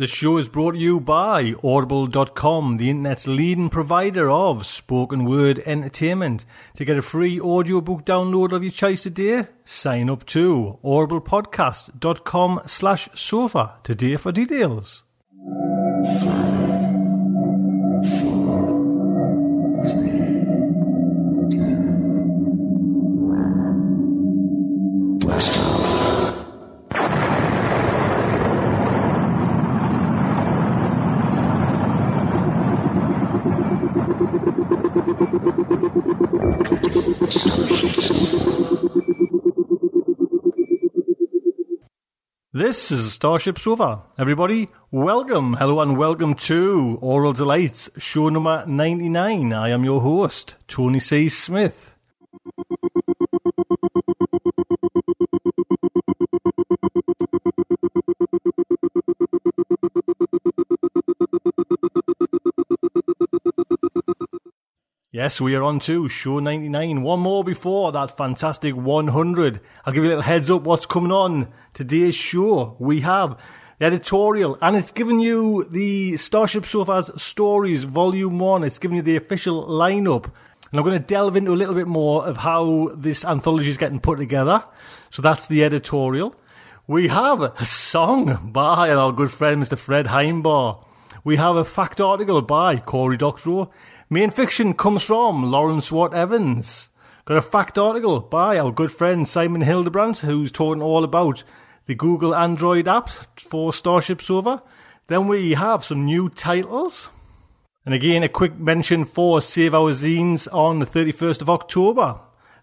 The show is brought to you by Audible.com, the internet's leading provider of spoken word entertainment. To get a free audiobook download of your choice today, sign up to audiblepodcast.com slash sofa today for details. This is Starship Sofa. Everybody, welcome, hello, and welcome to Aural Delights, show number 99. I am your host, Tony C. Smith. Yes, we are on to show 99. One more before that fantastic 100. I'll give you a little heads up what's coming on today's show. We have the editorial, and it's giving you the Starship Sofa's Stories Volume 1. It's giving you the official lineup. And I'm going to delve into a little bit more of how this anthology is getting put together. So that's the editorial. We have a song by our good friend Mr. Fred Himebaugh. We have a fact article by Cory Doctorow. Main fiction comes from Lawrence Watt Evans. Got a fact article by our good friend Simon Hildebrandt, who's talking all about the Google Android app for Starship Sofa. Then we have some new titles. And again, a quick mention for Save Our Zines on the 31st of October.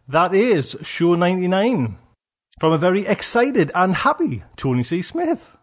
That is show 99 from a very excited and happy Tony C. Smith.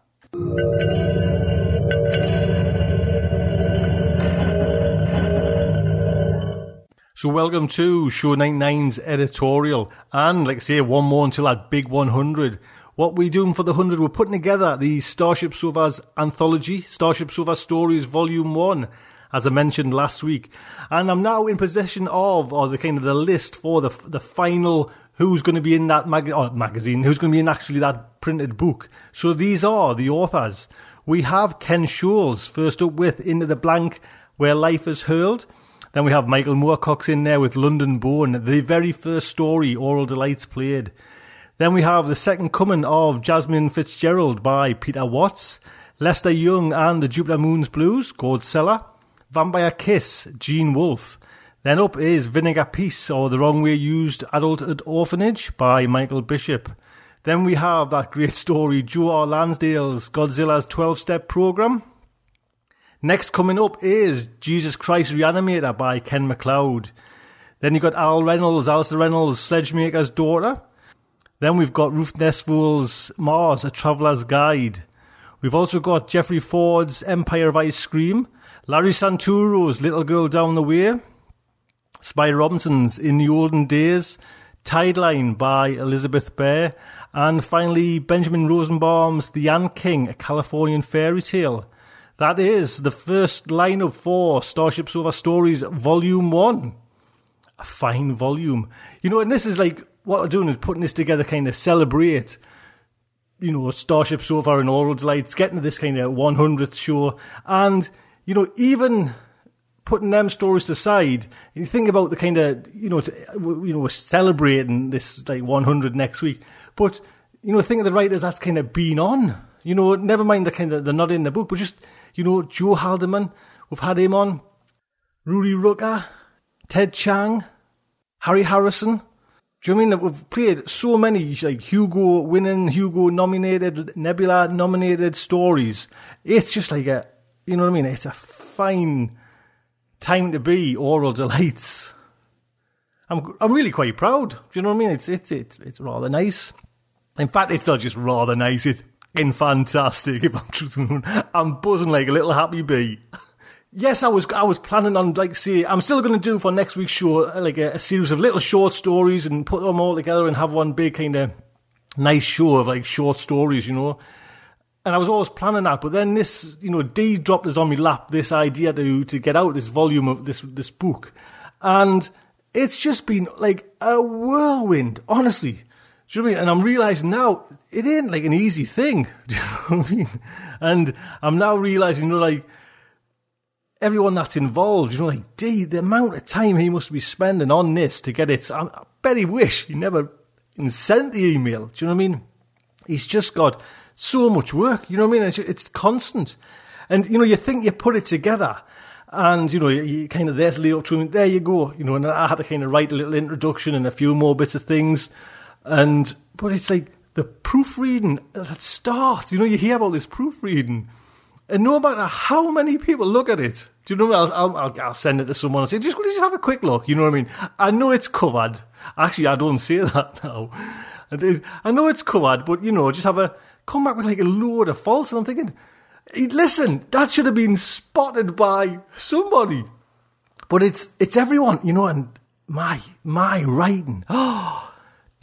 So welcome to Show 99's editorial. And like I say, one more until that big 100. What we're doing for the 100? We're putting together the Starship Sofa's anthology, Starship Sofa Stories Volume 1, as I mentioned last week. And I'm now in possession of, or the kind of the list for the, the final who's going to be in that mag- magazine, who's going to be in actually that printed book. So these are the authors. We have Ken Scholes, first up with Into the Blank, Where Life is Hurled. Then we have Michael Moorcock's in there with London Bone, the very first story Aural Delights played. Then we have The Second Coming of Jasmine Fitzgerald by Peter Watts, Lester Young and the Jupiter Moons Blues, Gord Sellar, Vampire Kiss, Gene Wolfe. Then up is Vinegar Peace or The Wrong Way Used Adult at Orphanage by Michael Bishop. Then we have that great story, Joe R. Lansdale's Godzilla's 12 Step Program. Next coming up is Jesus Christ Reanimator by Ken MacLeod. Then you've got Al Reynolds, Alistair Reynolds, Sledgemaker's Daughter. Then we've got Ruth Nestvold's Mars, A Traveller's Guide. We've also got Jeffrey Ford's Empire of Ice Cream, Larry Santoro's Little Girl Down the Way, Spy Robinson's In the Olden Days, Tideline by Elizabeth Bear, and finally Benjamin Rosenbaum's The Ant King, A Californian Fairy Tale. That is the first lineup for Starship Sofa Stories Volume 1. A fine volume. You know, and this is like what we're doing is putting this together, kind of celebrate, you know, Starship Sofa and Aural Delights, getting to this kind of 100th show. And, you know, even putting them stories aside, you think about the kind of, you know, you know, we're celebrating this like 100 next week. But, you know, think of the writers that's kind of been on. You know, never mind the kind of, they're not in the book, but just, you know, Joe Haldeman, we've had him on, Rudy Rucker, Ted Chiang, Harry Harrison. Do you know I mean we've played so many like Hugo winning, Hugo nominated, Nebula nominated stories? It's just like a, you know what I mean? It's a fine time to be aural delights. I'm I'm really quite proud. Do you know what I mean? It's it's it's it's rather nice. In fact, it's not just rather nice. It's fucking fantastic. If I'm truthful, I'm buzzing like a little happy bee. Yes, I was I was planning on like see I'm still going to do for next week's show like a, a, series of little short stories and put them all together and have one big kind of nice show of like short stories, you know. and I was always planning that. But then this, you know, D dropped this on my lap, this idea to to get out this volume of this this book, and it's just been like a whirlwind, honestly. You know what I mean? And I'm realizing now it ain't like an easy thing. Do you know what I mean? And I'm now realizing, you know, like everyone that's involved, you know, like D, the amount of time he must be spending on this to get it. I, I bet he wish he never sent the email. Do you know what I mean? He's just got so much work. You know what I mean? It's, it's constant. And, you know, you think you put it together and, you know, you, you kind of, there's Leo Truman, there you go. You know, and I had to kind of write a little introduction and a few more bits of things. And, but it's like the proofreading that starts, you know, you hear about this proofreading. And no matter how many people look at it, do you know? I'll, I'll, I'll send it to someone and say, just, just have a quick look. You know what I mean? I know it's covered. Actually, I don't say that now. I know it's covered, but you know, just have a, come back with like a load of false. And I'm thinking, listen, that should have been spotted by somebody. But it's it's everyone, you know, and my my writing. Oh,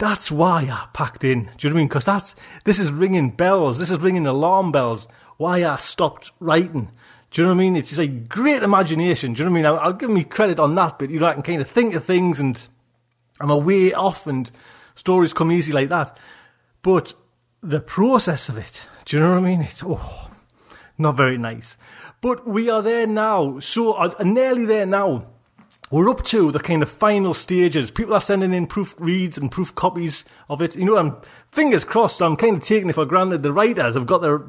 that's why I packed in. Do you know what I mean? Because that's this is ringing bells. This is ringing alarm bells. Why I stopped writing. Do you know what I mean? It's just a great imagination. Do you know what I mean? I'll, I'll give me credit on that, but you know, I can kind of think of things and I'm a way off, and stories come easy like that. But the process of it, do you know what I mean? It's, oh, not very nice. But we are there now. So, uh, nearly there now. We're up to the kind of final stages. People are sending in proof reads and proof copies of it. You know, I'm fingers crossed. I'm kind of taking it for granted. The writers have got their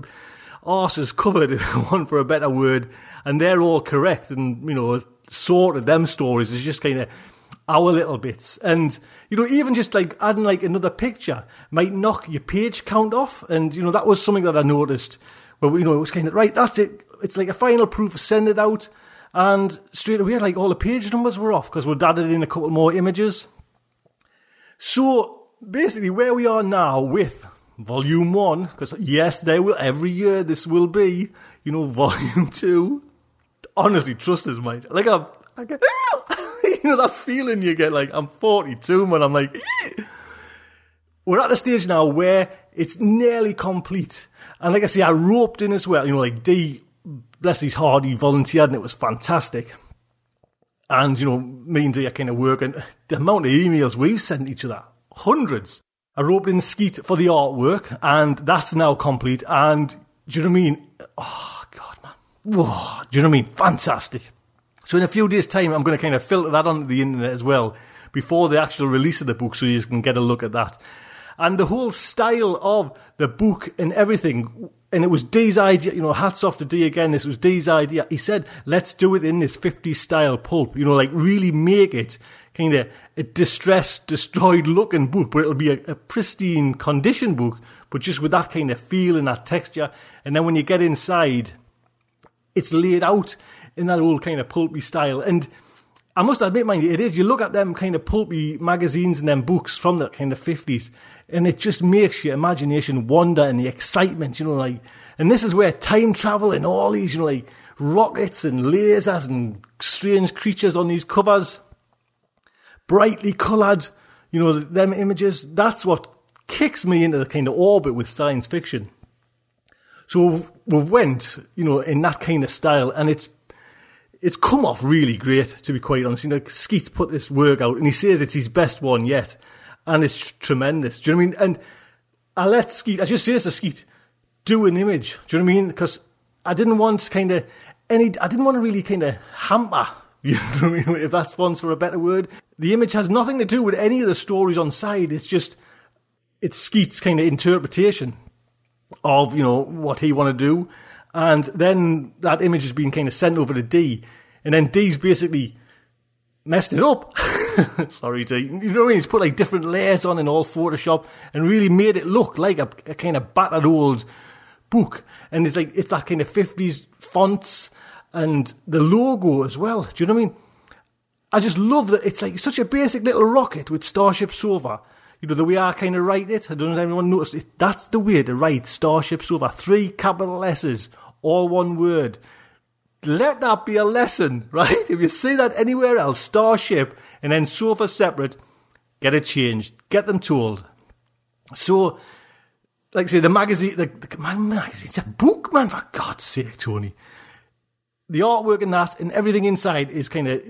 arses covered, if want for a better word, and they're all correct and you know sorted. Them stories is just kind of our little bits. And, you know, even just like adding like another picture might knock your page count off. And, you know, that was something that I noticed where, you know, it was kind of, right, that's it. It's like a final proof, send it out. And straight away, like all the page numbers were off because we'd added in a couple more images. So basically, where we are now with volume one, because yes, there will, every year this will be, you know, volume two. Honestly, trust us, mate. Like, I'm, I get, you know that feeling you get like I'm 42 man I'm like we're at the stage now where it's nearly complete and like I say I roped in as well you know like D bless his heart he volunteered and it was fantastic. And you know me and D are kind of working the amount of emails we've sent each other hundreds I roped in Skeet for the artwork and that's now complete and do you know what I mean? Oh god man. Whoa, do you know what I mean? Fantastic. So in a few days' time, I'm going to kind of filter that onto the internet as well before the actual release of the book, so you can get a look at that. And the whole style of the book and everything, and it was D's idea. You know, hats off to D again. This was D's idea. He said, "Let's do it in this 50s style pulp. You know, like really make it kind of a distressed, destroyed looking book, but it'll be a, a pristine condition book, but just with that kind of feel and that texture. And then when you get inside, it's laid out in that old kind of pulpy style. And I must admit, mind you, it is. You look at them kind of pulpy magazines and them books from that kind of 50s, and it just makes your imagination wander and the excitement, you know, like, and this is where time travel and all these, you know, like rockets and lasers and strange creatures on these covers, brightly coloured, you know, them images, that's what kicks me into the kind of orbit with science fiction. So we've, went, you know, in that kind of style, and it's it's come off really great, to be quite honest. You know, Skeet put this work out, and he says it's his best one yet, and it's tremendous. Do you know what I mean? And I let Skeet, I just say to Skeet, do an image. Do you know what I mean? Because I didn't want kind of any, I didn't want to really kind of hamper. You know I mean? If that's fun for a better word. The image has nothing to do with any of the stories on side. It's just, it's Skeet's kind of interpretation of, you know, what he want to do. And then that image has been kind of sent over to D, and then D's basically messed it up. Sorry, D. You know what I mean? He's put like different layers on in all Photoshop and really made it look like a, a kind of battered old book. And it's like it's that kind of fifties fonts and the logo as well. Do you know what I mean? I just love that it's like such a basic little rocket with Starship Sofa. You know, the way I kind of write it, I don't know if anyone noticed it. That's the way to write Starship Sofa. Three capital S's all one word. Let that be a lesson, right? If you see that anywhere else, Starship and then Sofa separate, get it changed. Get them told. So, like I say, the magazine, the, the magazine, it's a book, man, for God's sake, Tony. The artwork and that and everything inside is kind of,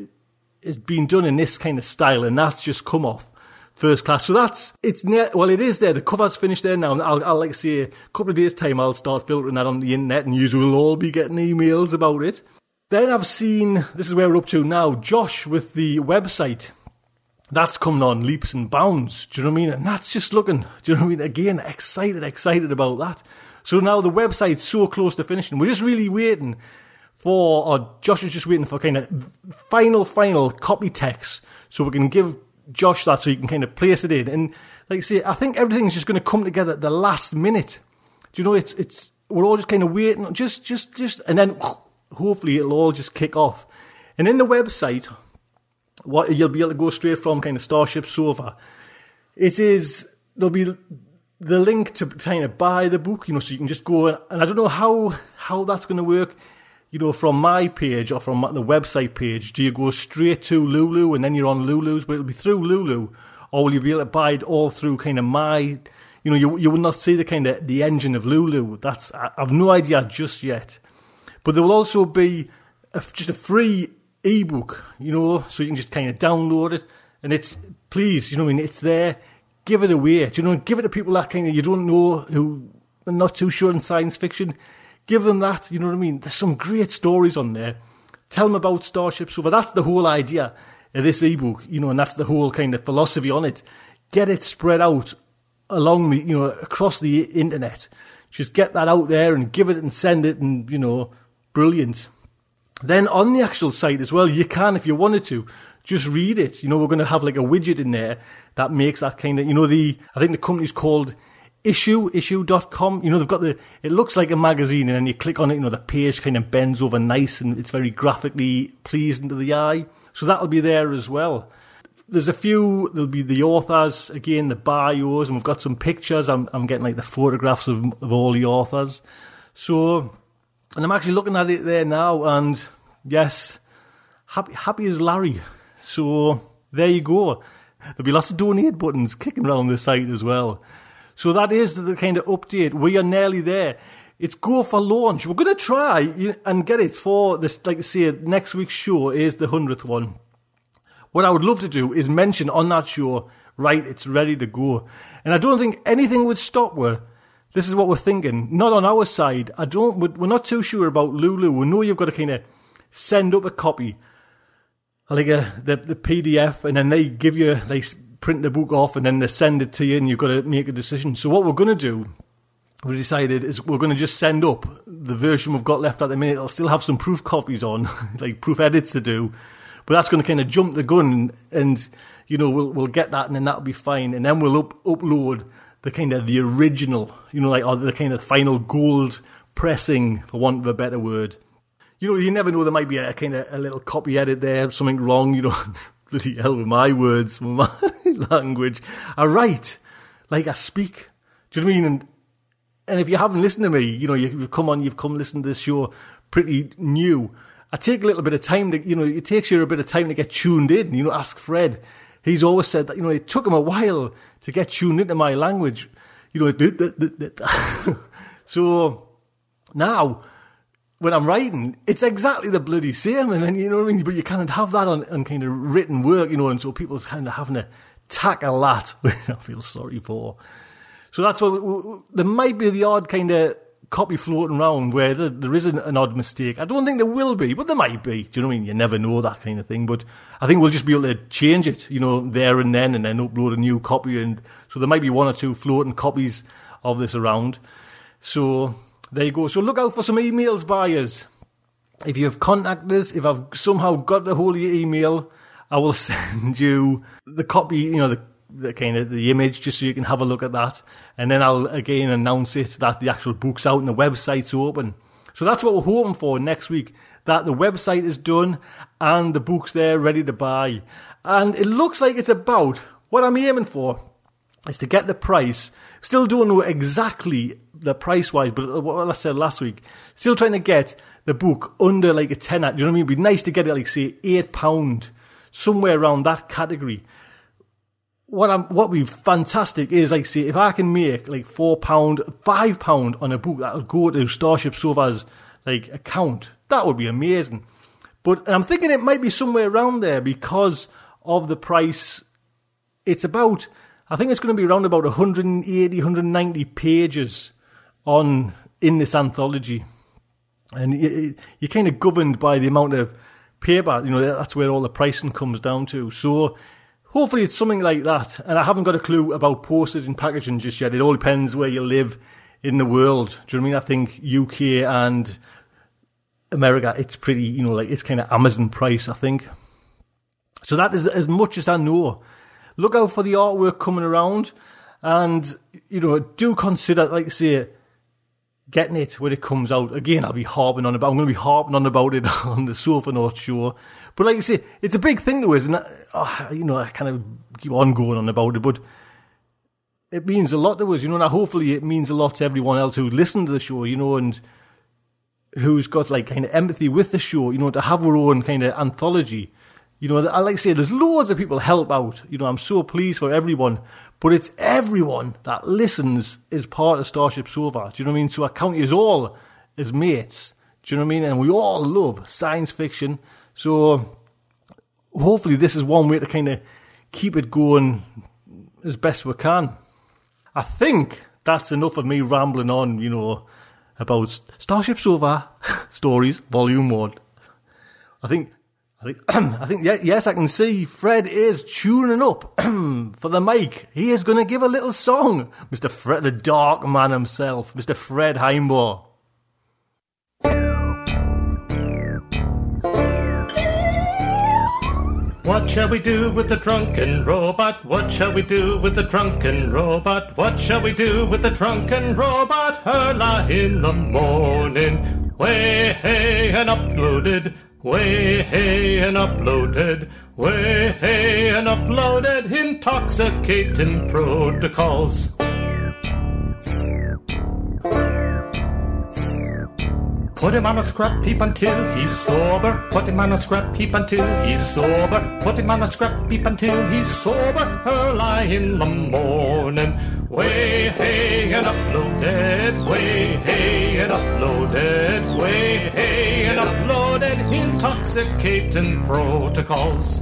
is being done in this kind of style and that's just come off first class. So that's, it's, ne- well, it is there. The cover's finished there now. I'll, I'll like say a couple of days time, I'll start filtering that on the internet and you will all be getting emails about it. Then I've seen, this is where we're up to now, Josh with the website. That's coming on leaps and bounds. Do you know what I mean? And that's just looking, do you know what I mean? Again, excited, excited about that. So now the website's so close to finishing. We're just really waiting for, or Josh is just waiting for kind of final, final copy text so we can give Josh that so you can kind of place it in. And like I say, I think everything's just going to come together at the last minute. Do you know, it's, it's, we're all just kind of waiting, just, just, just, and then hopefully it'll all just kick off. And in the website, what you'll be able to go straight from kind of Starship Sofa, it is, there'll be the link to kind of buy the book, you know, so you can just go, and I don't know how, how that's going to work you know, from my page or from the website page, do you go straight to Lulu and then you're on Lulu's, but it'll be through Lulu, or will you be able to buy it all through kind of my, you know, you you will not see the kind of the engine of Lulu. That's I've no idea just yet, but there will also be a, just a free ebook, you know, so you can just kind of download it, and it's please, you know, I mean, it's there. Give it away, do you know, give it to people that kind of you don't know who are not too sure in science fiction Give them that, you know what I mean? There's some great stories on there. Tell them about Starship Sofa. That's the whole idea of this ebook, you know, and that's the whole kind of philosophy on it. Get it spread out along the, you know, across the internet. Just get that out there and give it and send it and, you know, brilliant. Then on the actual site as well, you can, if you wanted to, just read it. You know, we're going to have like a widget in there that makes that kind of, you know, the, I think the company's called issue issuu.com you know they've got the it looks like a magazine and then you click on it you know the page kind of bends over nice and it's very graphically pleasing to the eye. So that'll be there as well. There's a few there'll be the authors again the bios and we've got some pictures. I'm, I'm getting like the photographs of, of all the authors. So and i'm actually looking at it there now and yes happy happy as larry. So there you go. There'll be lots of donate buttons kicking around the site as well so that is the kind of update. We are nearly there. It's go for launch. We're going to try and get it for this, like I say, next week's show is the 100th one. What I would love to do is mention on that show, right, it's ready to go. And I don't think anything would stop where this is what we're thinking. Not on our side. I don't, we're not too sure about Lulu. We know you've got to kind of send up a copy, like a, the, the PDF, and then they give you, they print the book off and then they send it to you and you've got to make a decision. So what we're going to do, we decided is we're going to just send up the version we've got left at the minute. I'll still have some proof copies on, like proof edits to do, but that's going to kind of jump the gun and, you know we'll we'll get that and then that'll be fine. And then we'll up, upload the kind of the original, you know, like or the kind of final gold pressing, for want of a better word. You know, you never know. There might be a kind of a little copy edit there, something wrong. You know, bloody hell with my words, with my language. I write like I speak. Do you know what I mean? And, and if you haven't listened to me, you know, you've come on, you've come listen to this show pretty new. I take a little bit of time to, you know, it takes you a bit of time to get tuned in. You know, ask Fred. He's always said that, you know, it took him a while to get tuned into my language. You know, so now when I'm writing, it's exactly the bloody same. And then, you know what I mean? But you can't have that on, on kind of written work, you know, and so people's kind of having to tackle that, which I feel sorry for. So that's what, there might be the odd kind of copy floating around where there, there is an, odd mistake. I don't think there will be, but there might be. Do you know what I mean? You never know that kind of thing. But I think we'll just be able to change it, you know, there and then, and then upload a new copy. And so there might be one or two floating copies of this around. So there you go. So look out for some emails, buyers. If you've contacted us, if I've somehow got a hold of your email, I will send you the copy, you know, the, the kind of the image just so you can have a look at that. And then I'll again announce it that the actual book's out and the website's open. So that's what we're hoping for next week. That the website is done and the book's there ready to buy. And it looks like it's about what I'm aiming for is to get the price. Still don't know exactly the price wise, but what I said last week, still trying to get the book under like a tenner. You know what I mean? It'd be nice to get it like say eight pound, somewhere around that category. what I'm what would be fantastic is like say if I can make like four pound, five pound on a book that'll go to Starship Sofa's like account, that would be amazing. But I'm thinking it might be somewhere around there because of the price. It's about I think it's going to be around about 180, 190 pages on in this anthology, and you're kind of governed by the amount of paper. You know that's where all the pricing comes down to. So hopefully it's something like that. And I haven't got a clue about postage and packaging just yet. It all depends where you live in the world. Do you know what I mean? I think UK and America, it's pretty, you know, like it's kind of Amazon price, I think. So that is as much as I know. Look out for the artwork coming around and, you know, do consider, like I say, getting it when it comes out. Again, I'll be harping on about, I'm going to be harping on about it on the Sofa North show. But like you say, it's a big thing to us, and oh, you know, I kind of keep on going on about it, but it means a lot to us, you know, and hopefully it means a lot to everyone else who listens to the show, you know, and who's got like kind of empathy with the show, you know, to have our own kind of anthology. You know, I like to say there's loads of people help out. You know, I'm so pleased for everyone, but it's everyone that listens is part of Starship Sofa. Do you know what I mean? So I count you all as mates. Do you know what I mean? And we all love science fiction. So hopefully this is one way to kind of keep it going as best we can. I think that's enough of me rambling on, you know, about Starship Sofa stories, volume one. I think, I think, I think, yes, I can see Fred is tuning up for the mic. He is going to give a little song, Mr. Fred, the dark man himself, Mr. Fred Himebaugh. What shall we do with the drunken robot? What shall we do with the drunken robot? What shall we do with the drunken robot? Hurla in the morning. Way hey and uploaded. Way hey and uploaded. Way hey and uploaded. Intoxicating protocols. Put him on a scrap heap until he's sober. Put him on a scrap heap until he's sober. Put him on a scrap heap until he's sober. Early in the morning. Way hey and uploaded. Way hey and uploaded. Way hey and uploaded. Intoxicating protocols.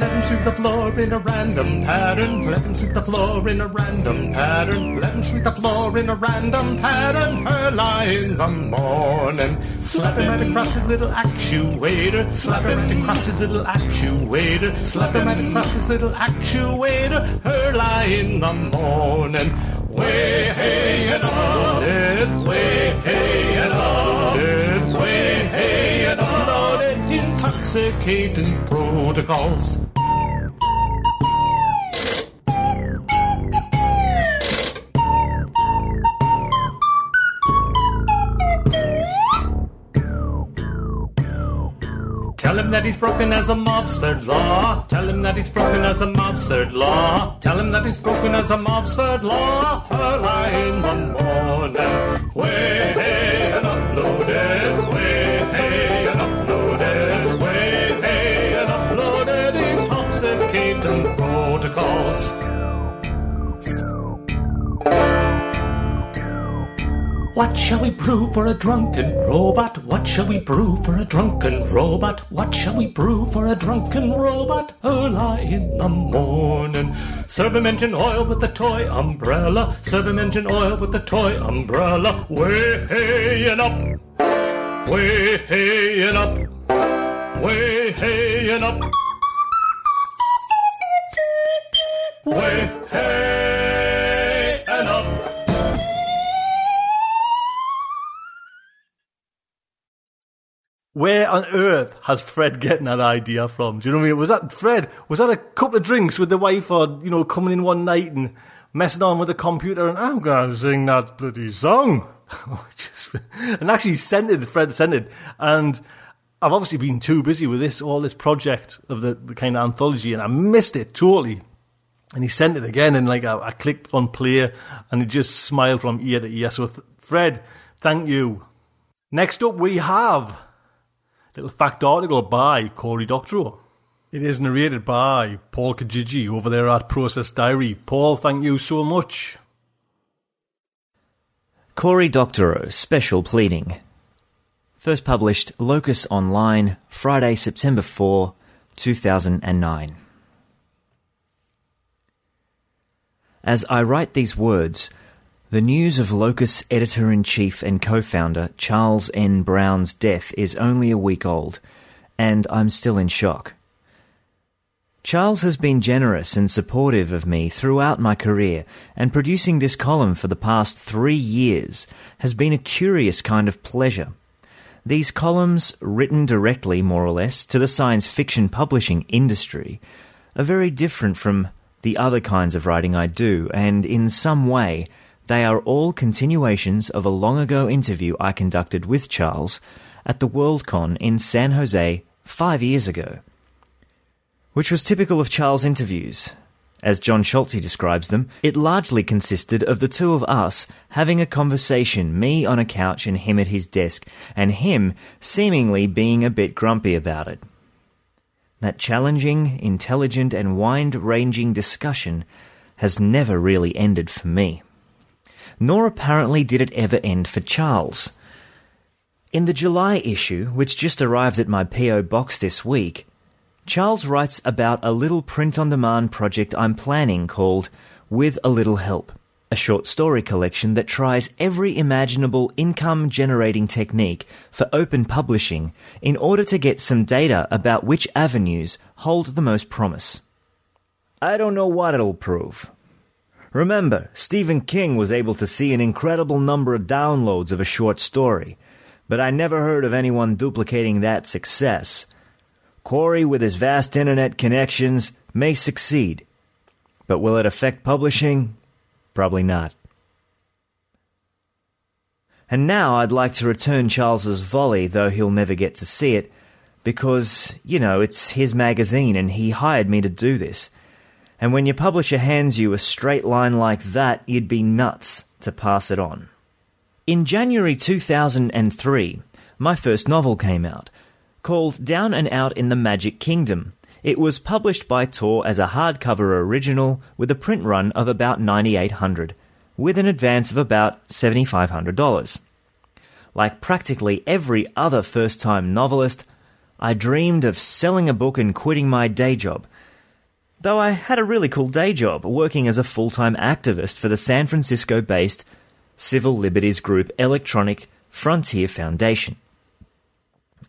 Let him sweep the floor in a random pattern. Let him sweep the floor in a random pattern. Let him sweep the floor in a random pattern. Her Early in the morning. Slap him right across his little actuator. Slap him right across his little actuator. Slap him right across his little actuator. Her Early in the morning. Way hey and. Way hey and up. Way hey and up intoxicating protocols. Him that he's broken Asimov's third law. Tell him that he's broken Asimov's third law. Tell him that he's broken Asimov's third law. Early in the morning. Way What shall we brew for a drunken robot? What shall we brew for a drunken robot? What shall we brew for a drunken robot? Early in the morning. Serve him engine oil with the toy umbrella. Serve him engine oil with the toy umbrella. Way hey and up. Way hey and up. Way hey and up. Way hey Where on earth has Fred getting that idea from? Do you know what I mean? Was that Fred? Was that a couple of drinks with the wife, or you know, coming in one night and messing on with the computer, and I'm going to sing that bloody song? And actually sent it. Fred sent it, and I've obviously been too busy with this all this project of the, the kind of anthology, and I missed it totally. And he sent it again, and like I, I clicked on play, and it just smiled from ear to ear. So, th- Fred, thank you. Next up, we have little fact article by Cory Doctorow. It is narrated by Paul Kijiji over there at Process Diary. Paul, thank you so much. Cory Doctorow, Special Pleading. First published Locus Online, Friday, September 4, 2009. As I write these words, the news of Locus editor in chief and co founder Charles N. Brown's death is only a week old, and I'm still in shock. Charles has been generous and supportive of me throughout my career, and producing this column for the past three years has been a curious kind of pleasure. These columns, written directly, more or less, to the science fiction publishing industry, are very different from the other kinds of writing I do, and in some way, they are all continuations of a long ago interview I conducted with Charles at the Worldcon in San Jose five years ago. Which was typical of Charles' interviews. As John Scalzi describes them, it largely consisted of the two of us having a conversation, me on a couch and him at his desk, and him seemingly being a bit grumpy about it. That challenging, intelligent, and wide ranging discussion has never really ended for me. Nor apparently did it ever end for Charles. In the July issue, which just arrived at my P.O. box this week, Charles writes about a little print on demand project I'm planning called With a Little Help a short story collection that tries every imaginable income generating technique for open publishing in order to get some data about which avenues hold the most promise. I don't know what it'll prove. Remember, Stephen King was able to see an incredible number of downloads of a short story, but I never heard of anyone duplicating that success. Cory, with his vast internet connections, may succeed. But will it affect publishing? Probably not. And now I'd like to return Charles's volley, though he'll never get to see it, because, you know, it's his magazine and he hired me to do this. And when your publisher hands you a straight line like that, you'd be nuts to pass it on. In January 2003, my first novel came out, called Down and Out in the Magic Kingdom, it was published by Tor as a hardcover original with a print run of about 9800 with an advance of about $7500. Like practically every other first-time novelist, I dreamed of selling a book and quitting my day job. Though I had a really cool day job working as a full-time activist for the San Francisco-based civil liberties group Electronic Frontier Foundation.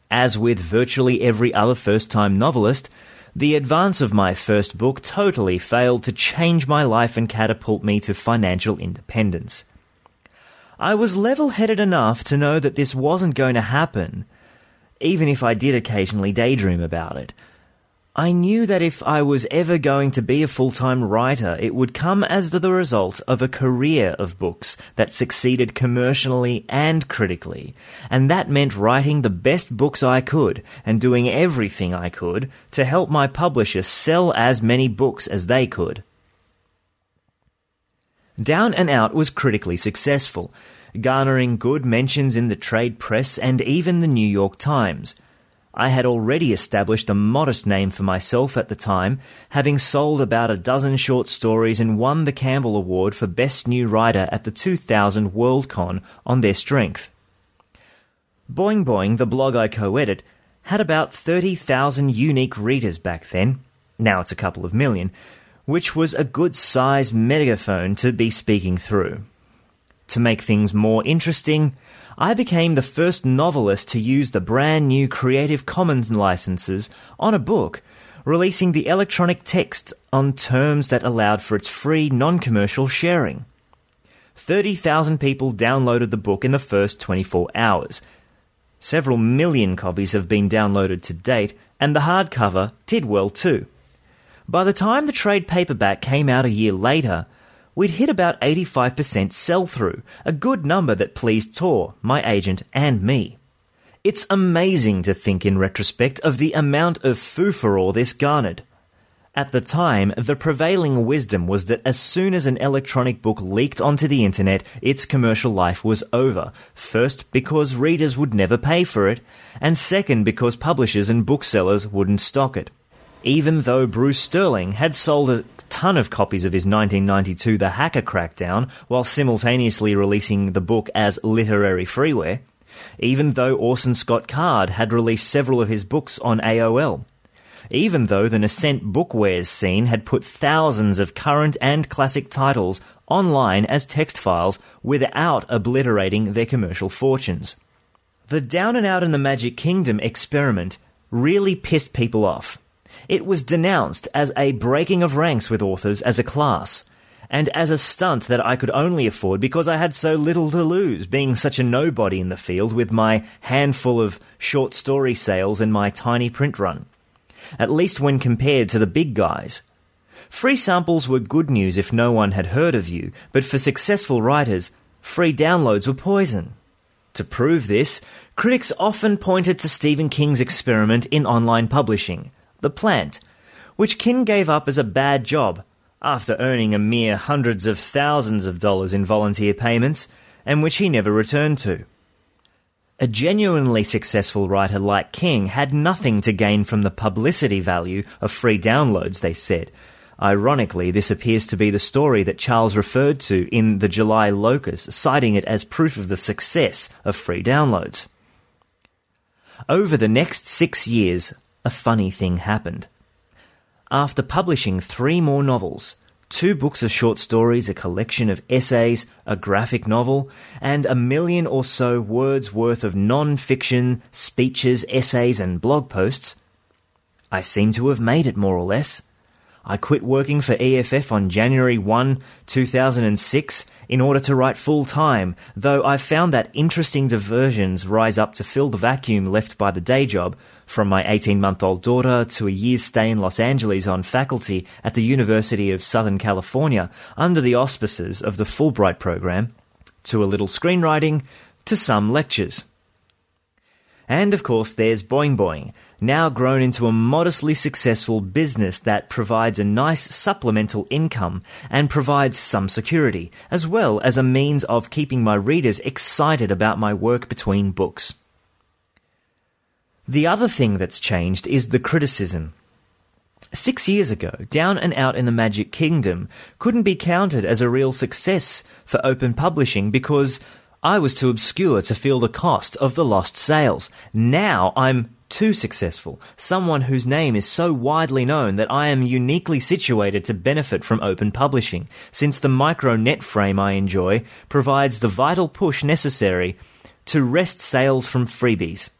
As with virtually every other first-time novelist, the advance of my first book totally failed to change my life and catapult me to financial independence. I was level headed enough to know that this wasn't going to happen, even if I did occasionally daydream about it. I knew that if I was ever going to be a full-time writer, it would come as the result of a career of books that succeeded commercially and critically. And that meant writing the best books I could and doing everything I could to help my publisher sell as many books as they could. Down and Out was critically successful, garnering good mentions in the trade press and even the New York Times – I had already established a modest name for myself at the time, having sold about a dozen short stories and won the Campbell Award for Best New Writer at the 2000 Worldcon on their strength. Boing Boing, the blog I co-edit, had about 30,000 unique readers back then. Now it's a couple of million, which was a good size megaphone to be speaking through. To make things more interesting, I became the first novelist to use the brand new Creative Commons licenses on a book, releasing the electronic text on terms that allowed for its free non commercial sharing. 30,000 people downloaded the book in the first 24 hours. Several million copies have been downloaded to date, and the hardcover did well too. By the time the trade paperback came out a year later, we'd hit about 85% sell through, a good number that pleased Tor, my agent, and me. It's amazing to think in retrospect of the amount of foo for all this garnered. At the time, the prevailing wisdom was that as soon as an electronic book leaked onto the internet, its commercial life was over. First, because readers would never pay for it, and second, because publishers and booksellers wouldn't stock it. Even though Bruce Sterling had sold a ton of copies of his 1992 The Hacker Crackdown while simultaneously releasing the book as literary freeware, even though Orson Scott Card had released several of his books on AOL, even though the nascent bookwarez scene had put thousands of current and classic titles online as text files without obliterating their commercial fortunes. The Down and Out in the Magic Kingdom experiment really pissed people off. It was denounced as a breaking of ranks with authors as a class, and as a stunt that I could only afford because I had so little to lose, being such a nobody in the field with my handful of short story sales and my tiny print run at least when compared to the big guys. Free samples were good news if no one had heard of you, but for successful writers, free downloads were poison. To prove this, critics often pointed to Stephen King's experiment in online publishing, The Plant, which King gave up as a bad job after earning a mere hundreds of thousands of dollars in volunteer payments, and which he never returned to. A genuinely successful writer like King had nothing to gain from the publicity value of free downloads, they said. Ironically, this appears to be the story that Charles referred to in The July Locus, citing it as proof of the success of free downloads. Over the next six years, a funny thing happened. After publishing three more novels, two books of short stories, a collection of essays, a graphic novel, and a million or so words worth of non fiction, speeches, essays, and blog posts, I seem to have made it more or less. I quit working for EFF on January 1, 2006, in order to write full time, though I found that interesting diversions rise up to fill the vacuum left by the day job, from my 18 month old daughter to a year's stay in Los Angeles on faculty at the University of Southern California under the auspices of the Fulbright program, to a little screenwriting, to some lectures. And of course, there's Boing Boing, now grown into a modestly successful business that provides a nice supplemental income and provides some security, as well as a means of keeping my readers excited about my work between books. The other thing that's changed is the criticism. Six years ago, Down and Out in the Magic Kingdom couldn't be counted as a real success for open publishing because I was too obscure to feel the cost of the lost sales. Now I'm too successful, someone whose name is so widely known that I am uniquely situated to benefit from open publishing, since the micro net frame I enjoy provides the vital push necessary to wrest sales from freebies.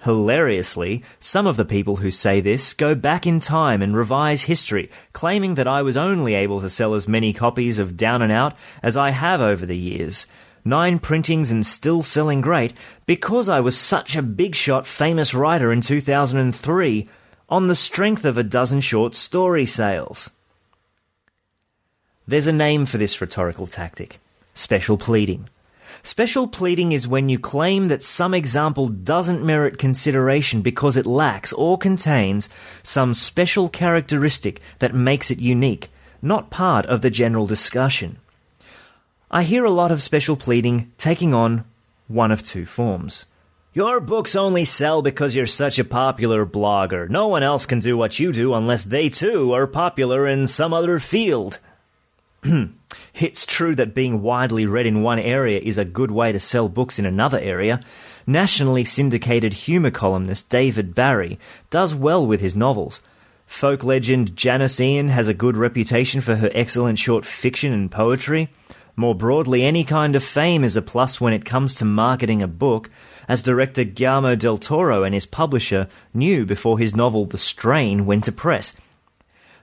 Hilariously, some of the people who say this go back in time and revise history, claiming that I was only able to sell as many copies of Down and Out as I have over the years, nine printings and still selling great, because I was such a big shot famous writer in 2003 on the strength of a dozen short story sales. There's a name for this rhetorical tactic special pleading. Special pleading is when you claim that some example doesn't merit consideration because it lacks or contains some special characteristic that makes it unique, not part of the general discussion. I hear a lot of special pleading taking on one of two forms. Your books only sell because you're such a popular blogger. No one else can do what you do unless they too are popular in some other field. it's true that being widely read in one area is a good way to sell books in another area. Nationally syndicated humour columnist David Barry does well with his novels. Folk legend Janis Ian has a good reputation for her excellent short fiction and poetry. More broadly, any kind of fame is a plus when it comes to marketing a book, as director Guillermo del Toro and his publisher knew before his novel The Strain went to press.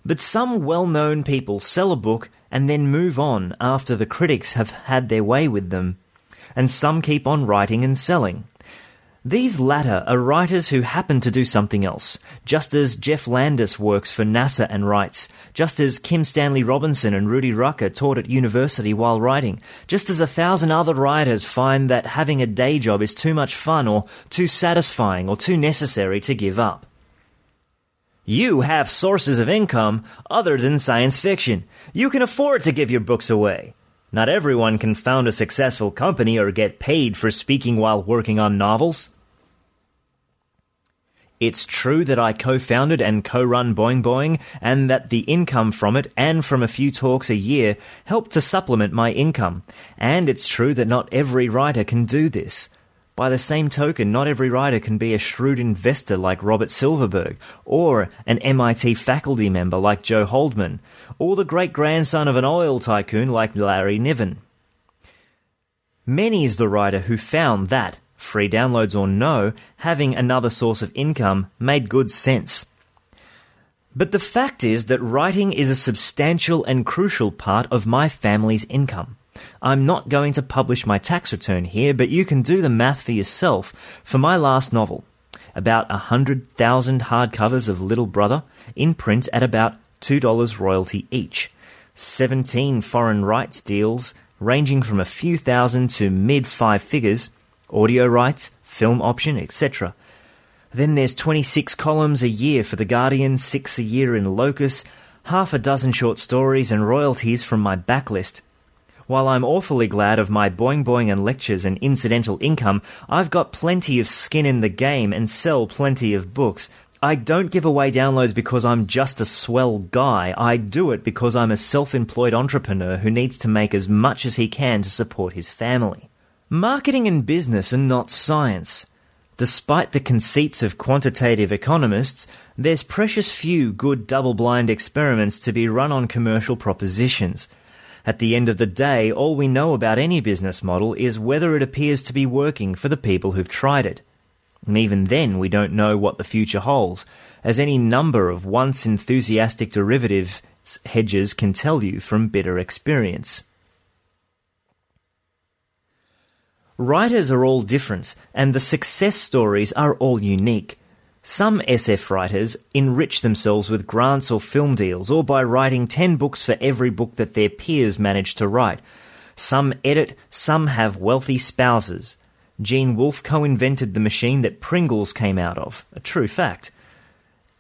But some well known people sell a book and then move on after the critics have had their way with them, and some keep on writing and selling. These latter are writers who happen to do something else, just as Geoff Landis works for NASA and writes, just as Kim Stanley Robinson and Rudy Rucker taught at university while writing, just as a thousand other writers find that having a day job is too much fun or too satisfying or too necessary to give up. You have sources of income other than science fiction. You can afford to give your books away. Not everyone can found a successful company or get paid for speaking while working on novels. It's true that I co-founded and co-run Boing Boing and that the income from it and from a few talks a year help to supplement my income. And it's true that not every writer can do this. By the same token, not every writer can be a shrewd investor like Robert Silverberg, or an MIT faculty member like Joe Haldeman, or the great grandson of an oil tycoon like Larry Niven. Many is the writer who found that, free downloads or no, having another source of income made good sense. But the fact is that writing is a substantial and crucial part of my family's income. I'm not going to publish my tax return here, but you can do the math for yourself for my last novel. About a hundred thousand hardcovers of Little Brother in print at about $2 royalty each. 17 foreign rights deals ranging from a few thousand to mid five figures, audio rights, film option, etc. Then there's 26 columns a year for The Guardian, 6 a year in Locus, half a dozen short stories and royalties from my backlist. While I'm awfully glad of my boing boing and lectures and incidental income, I've got plenty of skin in the game and sell plenty of books. I don't give away downloads because I'm just a swell guy. I do it because I'm a self-employed entrepreneur who needs to make as much as he can to support his family. Marketing and business are not science. Despite the conceits of quantitative economists, there's precious few good double blind experiments to be run on commercial propositions. At the end of the day, all we know about any business model is whether it appears to be working for the people who've tried it. And even then, we don't know what the future holds, as any number of once enthusiastic derivative hedges can tell you from bitter experience. Writers are all different, and the success stories are all unique. Some SF writers enrich themselves with grants or film deals, or by writing 10 books for every book that their peers manage to write. Some edit, some have wealthy spouses. Gene Wolfe co invented the machine that Pringles came out of, a true fact.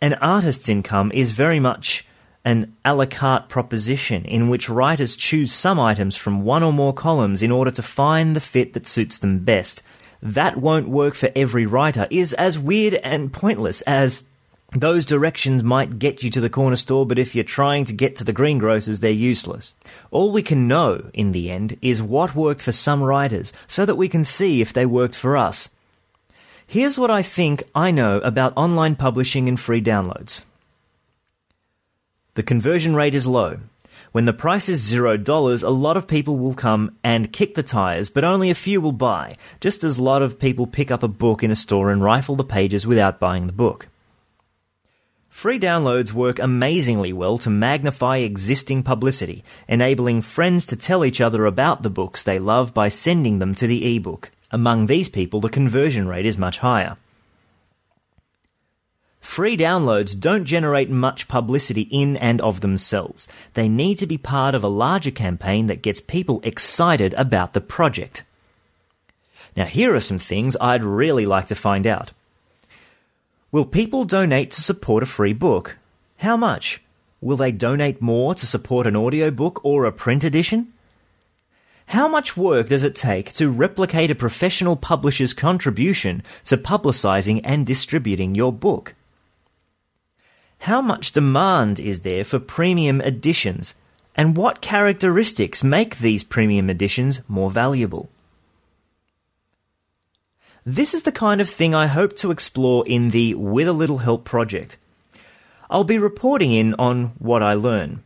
An artist's income is very much an a la carte proposition in which writers choose some items from one or more columns in order to find the fit that suits them best that won't work for every writer is as weird and pointless as those directions might get you to the corner store, but if you're trying to get to the greengrocers, they're useless. All we can know, in the end, is what worked for some writers, so that we can see if they worked for us. Here's what I think I know about online publishing and free downloads. The conversion rate is low. When the price is zero dollars, a lot of people will come and kick the tires, but only a few will buy, just as a lot of people pick up a book in a store and rifle the pages without buying the book. Free downloads work amazingly well to magnify existing publicity, enabling friends to tell each other about the books they love by sending them to the ebook. Among these people, the conversion rate is much higher. Free downloads don't generate much publicity in and of themselves. They need to be part of a larger campaign that gets people excited about the project. Now, here are some things I'd really like to find out. Will people donate to support a free book? How much? Will they donate more to support an audiobook or a print edition? How much work does it take to replicate a professional publisher's contribution to publicizing and distributing your book? How much demand is there for premium editions? And what characteristics make these premium editions more valuable? This is the kind of thing I hope to explore in the With a Little Help project. I'll be reporting in on what I learn.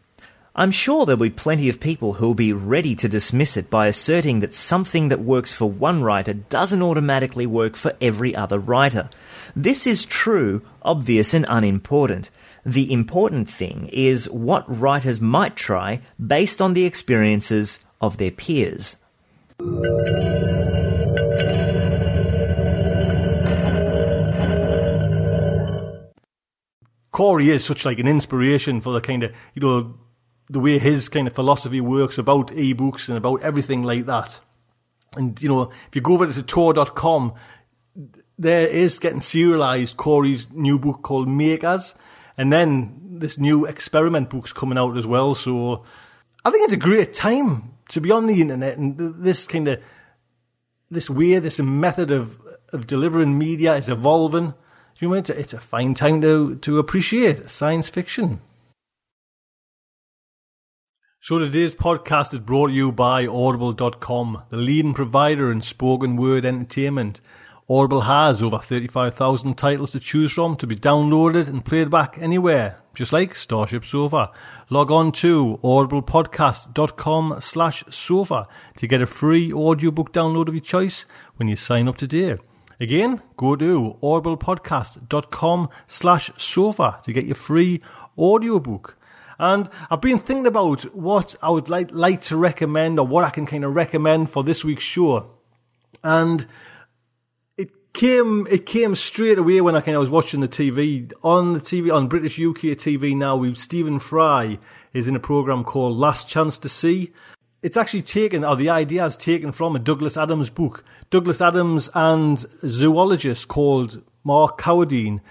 I'm sure there'll be plenty of people who'll be ready to dismiss it by asserting that something that works for one writer doesn't automatically work for every other writer. This is true, obvious, and unimportant. The important thing is what writers might try based on the experiences of their peers. Cory is such like an inspiration for the kind of you know the way his kind of philosophy works about ebooks and about everything like that. And you know, if you go over to tor.com, there is getting serialized Cory's new book called Makers, And then this new experiment book's coming out as well. So I think it's a great time to be on the internet and this kind of this way, this method of of delivering media is evolving. You know, it's a, fine time to to appreciate science fiction. So today's podcast is brought to you by Audible.com, the leading provider in spoken word entertainment. Audible has over 35,000 titles to choose from to be downloaded and played back anywhere, just like Starship Sofa. Log on to audiblepodcast.com slash sofa to get a free audiobook download of your choice when you sign up today. Again, go to audiblepodcast.com slash sofa to get your free audiobook. And I've been thinking about what I would like, like to recommend or what I can kind of recommend for this week's show. And came, it came straight away when I kind of was watching the TV. On the TV, on British UK TV now, we Stephen Fry is in a program called Last Chance to See. It's actually taken, or the idea is taken from a Douglas Adams book. Douglas Adams and zoologist called Mark Carwardine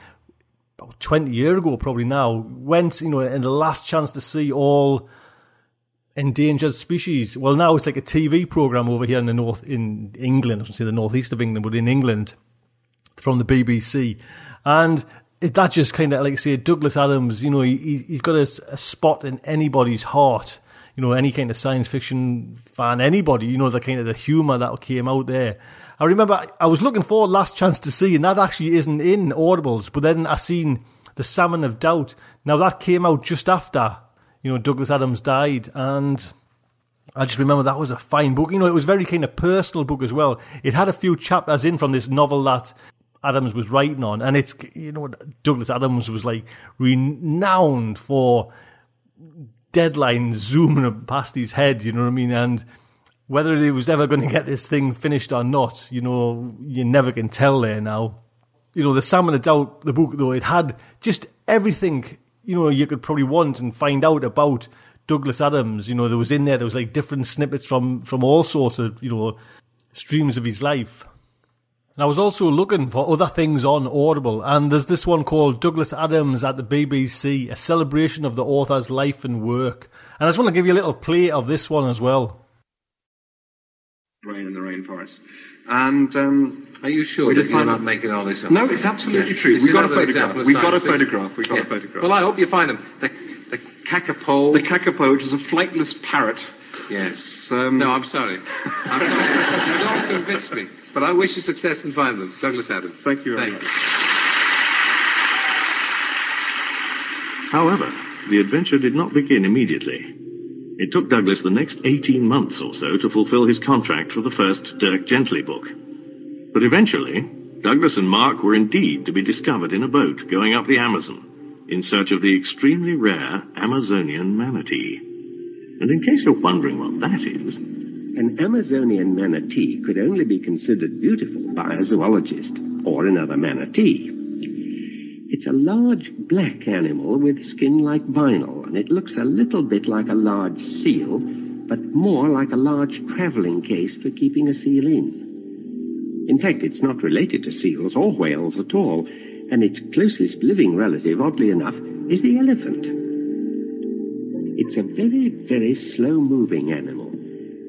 about 20 years ago, probably now, went, you know, in the last chance to see all endangered species. Well, now it's like a TV program over here in the north, in England, I should say the northeast of England, but in England from the BBC. And it, that just kind of, like say, Douglas Adams, you know, he, he's got a, a spot in anybody's heart. You know, any kind of science fiction fan, anybody, you know, the kind of the humour that came out there. I remember I was looking for Last Chance to See, and that actually isn't in Audibles. But then I seen The Salmon of Doubt. Now that came out just after, you know, Douglas Adams died, and I just remember that was a fine book. You know, it was very kind of personal book as well. It had a few chapters in from this novel that Adams was writing on, and it's you know Douglas Adams was like renowned for deadlines zooming past his head. You know what I mean? And whether he was ever going to get this thing finished or not, you know, you never can tell there now. You know, the Salmon of Doubt, the book though, it had just everything, you know, you could probably want and find out about Douglas Adams. You know, there was in there, there was like different snippets from, from all sorts of, you know, streams of his life. And I was also looking for other things on Audible, and there's this one called Douglas Adams at the BBC, a celebration of the author's life and work. And I just want to give you a little play of this one as well. Rain in the rainforest. And um, Are you sure We that did you're find- not making all this up? no, it's absolutely true. It's We've got a another photograph. example of We've got a photograph. We've got a photograph. Well, I hope you find them. The, the kakapo. the kakapo, which is a flightless parrot. yes. Um, No, I'm sorry. I'm sorry. you don't convince me. But I wish you success in finding them. Douglas Adams. Thank you very Thank much. However, the adventure did not begin immediately. It took Douglas the next 18 months or so to fulfill his contract for the first Dirk Gently book. But eventually, Douglas and Mark were indeed to be discovered in a boat going up the Amazon in search of the extremely rare Amazonian manatee. And in case you're wondering what that is, An Amazonian manatee could only be considered beautiful by a zoologist or another manatee. It's a large black animal with skin like vinyl, and it looks a little bit like a large seal, but more like a large traveling case for keeping a seal in. In fact, it's not related to seals or whales at all, and its closest living relative, oddly enough, is the elephant. It's a very, very slow moving animal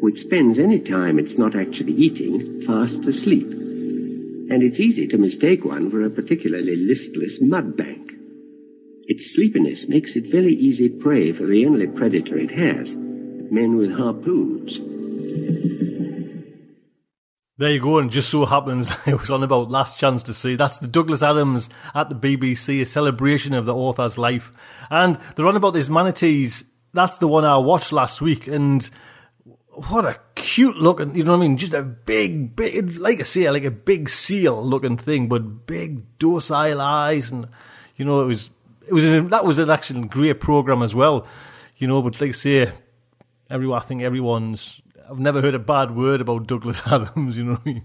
which spends any time it's not actually eating fast asleep. And it's easy to mistake one for a particularly listless mud bank. Its sleepiness makes it very easy prey for the only predator it has men with harpoons. There you go, and just so happens it was on about Last Chance to See. That's the Douglas Adams at the BBC, a celebration of the author's life. And they're on about these manatees. That's the one I watched last week, and what a cute looking, you know what I mean? Just a big, big, like I say, like a big seal looking thing, but big docile eyes, and you know, it was, it was, an, that was an actually great program as well, you know. But like I say, everyone, I think everyone's. I've never heard a bad word about Douglas Adams. You know what I mean?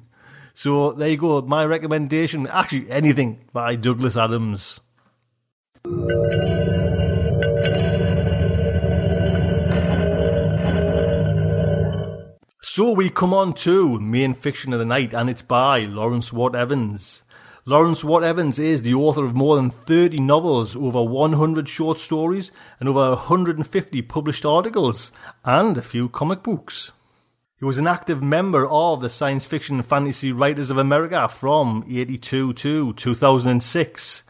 So there you go. My recommendation, actually, anything by Douglas Adams. So we come on to main fiction of the night, and it's by Lawrence Watt Evans. Lawrence Watt Evans is the author of more than 30 novels, over 100 short stories, and over 150 published articles, and a few comic books. He was an active member of the Science Fiction and Fantasy Writers of America from 82 to 2006.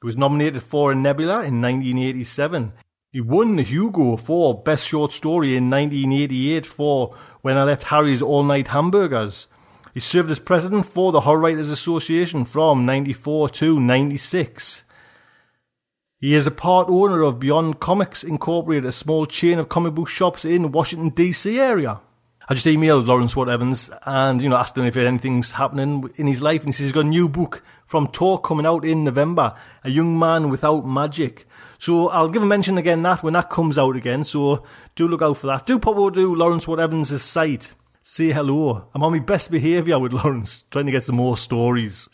He was nominated for a Nebula in 1987. He won the Hugo for Best Short Story in 1988 for When I Left Harry's All Night Hamburgers. He served as president for the Horror Writers Association from 94 to 96. He is a part owner of Beyond Comics Incorporated, a small chain of comic book shops in the Washington DC area. I just emailed Lawrence Watt Evans and you know asked him if anything's happening in his life, and he says he's got a new book from Tor coming out in November, A Young Man Without Magic. So I'll give a mention again that when that comes out again. So do look out for that. Do pop over to Lawrence Watt Evans' site. Say hello. I'm on my best behaviour with Lawrence, trying to get some more stories.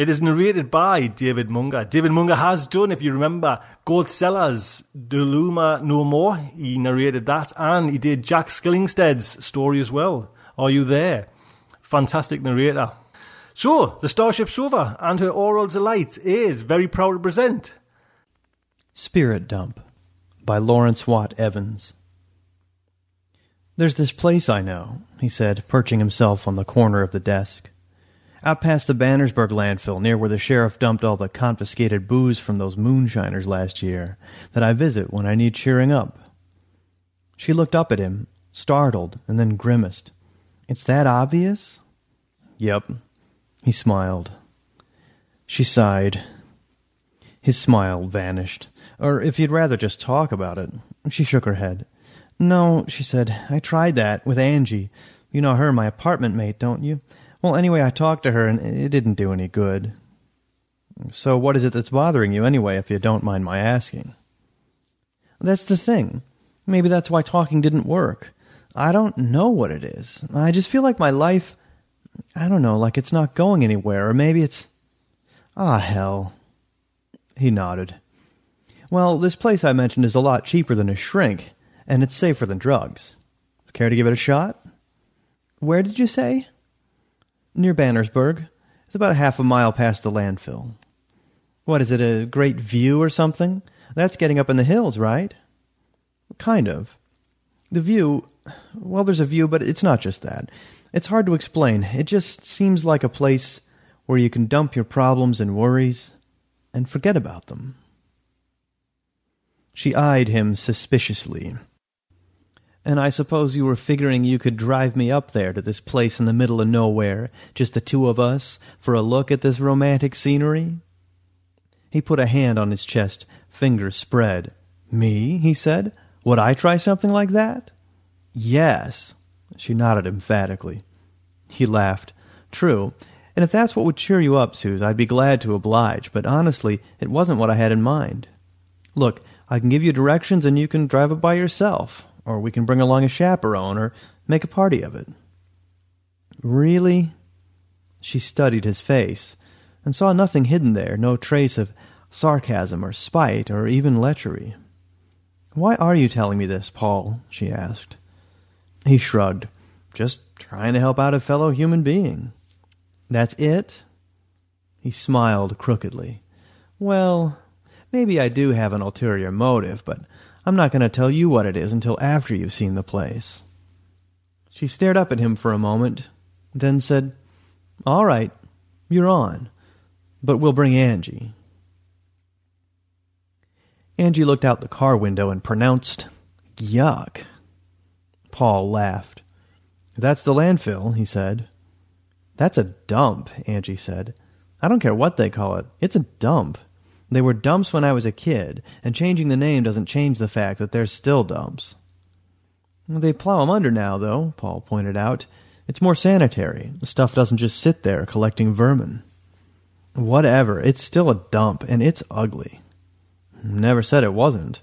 It is narrated by David Munger. David Munger has done, if you remember, Gord Sellar's Deluma No More. He narrated that, and he did Jack Skillingstead's story as well. Are you there? Fantastic narrator. So, the Starship Sofa and her Aural Delight is very proud to present Spirit Dump by Lawrence Watt Evans. There's this place I know, he said, perching himself on the corner of the desk. Out past the Bannersburg landfill, near where the sheriff dumped all the confiscated booze from those moonshiners last year, that I visit when I need cheering up. She looked up at him, startled, and then grimaced. It's that obvious? Yep. He smiled. She sighed. His smile vanished. Or if you'd rather just talk about it. She shook her head. No, she said. I tried that with Angie. You know her, my apartment mate, don't you? Well, anyway, I talked to her, and it didn't do any good. So what is it that's bothering you, anyway, if you don't mind my asking? That's the thing. Maybe that's why talking didn't work. I don't know what it is. I just feel like my life, I don't know, like it's not going anywhere, or maybe it's. Ah, hell. He nodded. Well, this place I mentioned is a lot cheaper than a shrink, and it's safer than drugs. Care to give it a shot? Where did you say? Near Bannersburg. It's about a half a mile past the landfill. What is it, a great view or something? That's getting up in the hills, right? Kind of. The view, well, there's a view, but it's not just that. It's hard to explain. It just seems like a place where you can dump your problems and worries and forget about them. She eyed him suspiciously. And I suppose you were figuring you could drive me up there to this place in the middle of nowhere, just the two of us, for a look at this romantic scenery? He put a hand on his chest, fingers spread. Me? he said. Would I try something like that? Yes. She nodded emphatically. He laughed. True. And if that's what would cheer you up, Suze, I'd be glad to oblige, but honestly, it wasn't what I had in mind. Look, I can give you directions and you can drive it by yourself or we can bring along a chaperone, or make a party of it. Really? She studied his face, and saw nothing hidden there, no trace of sarcasm or spite or even lechery. Why are you telling me this, Paul? she asked. He shrugged. Just trying to help out a fellow human being. That's it? He smiled crookedly. Well, maybe I do have an ulterior motive, but I'm not going to tell you what it is until after you've seen the place. She stared up at him for a moment, then said, All right, you're on, but we'll bring Angie. Angie looked out the car window and pronounced, Yuck. Paul laughed. That's the landfill, he said. That's a dump, Angie said. I don't care what they call it. It's a dump. They were dumps when I was a kid, and changing the name doesn't change the fact that they're still dumps. They plow 'em under now, though, Paul pointed out. It's more sanitary. The stuff doesn't just sit there collecting vermin. Whatever, it's still a dump, and it's ugly. Never said it wasn't.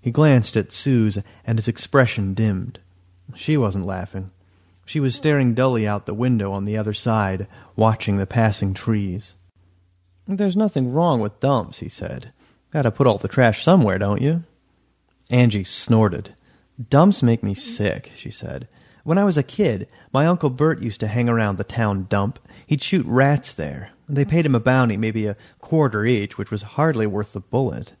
He glanced at Suze, and his expression dimmed. She wasn't laughing. She was staring dully out the window on the other side, watching the passing trees. There's nothing wrong with dumps, he said. Gotta put all the trash somewhere, don't you? Angie snorted. Dumps make me sick, she said. When I was a kid, my Uncle Bert used to hang around the town dump. He'd shoot rats there. They paid him a bounty, maybe a quarter each, which was hardly worth the bullet.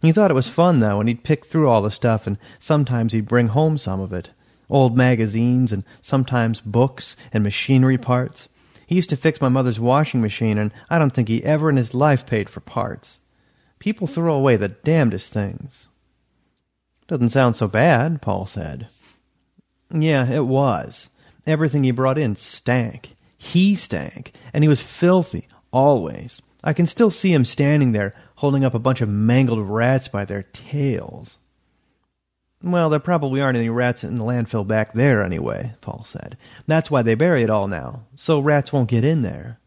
He thought it was fun, though, and he'd pick through all the stuff, and sometimes he'd bring home some of it. Old magazines, and sometimes books and machinery parts. He used to fix my mother's washing machine, and I don't think he ever in his life paid for parts. People throw away the damnedest things. Doesn't sound so bad, Paul said. Yeah, it was. Everything he brought in stank. He stank, and he was filthy, always. I can still see him standing there, holding up a bunch of mangled rats by their tails. Well, there probably aren't any rats in the landfill back there anyway, Paul said. That's why they bury it all now, so rats won't get in there.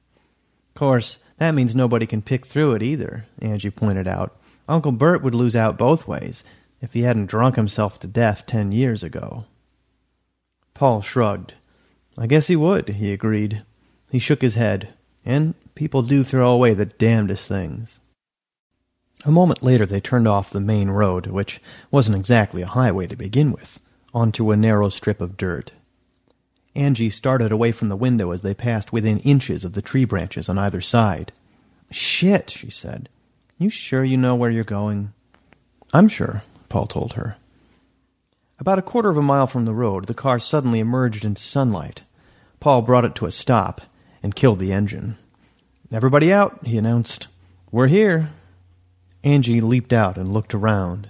Of course, that means nobody can pick through it either, Angie pointed out. Uncle Bert would lose out both ways if he hadn't drunk himself to death ten years ago. Paul shrugged. I guess he would, he agreed. He shook his head. And people do throw away the damnedest things. A moment later they turned off the main road, which wasn't exactly a highway to begin with, onto a narrow strip of dirt. Angie started away from the window as they passed within inches of the tree branches on either side. Shit, she said. You sure you know where you're going? I'm sure, Paul told her. About a quarter of a mile from the road, the car suddenly emerged into sunlight. Paul brought it to a stop and killed the engine. Everybody out, he announced. We're here. Angie leaped out and looked around.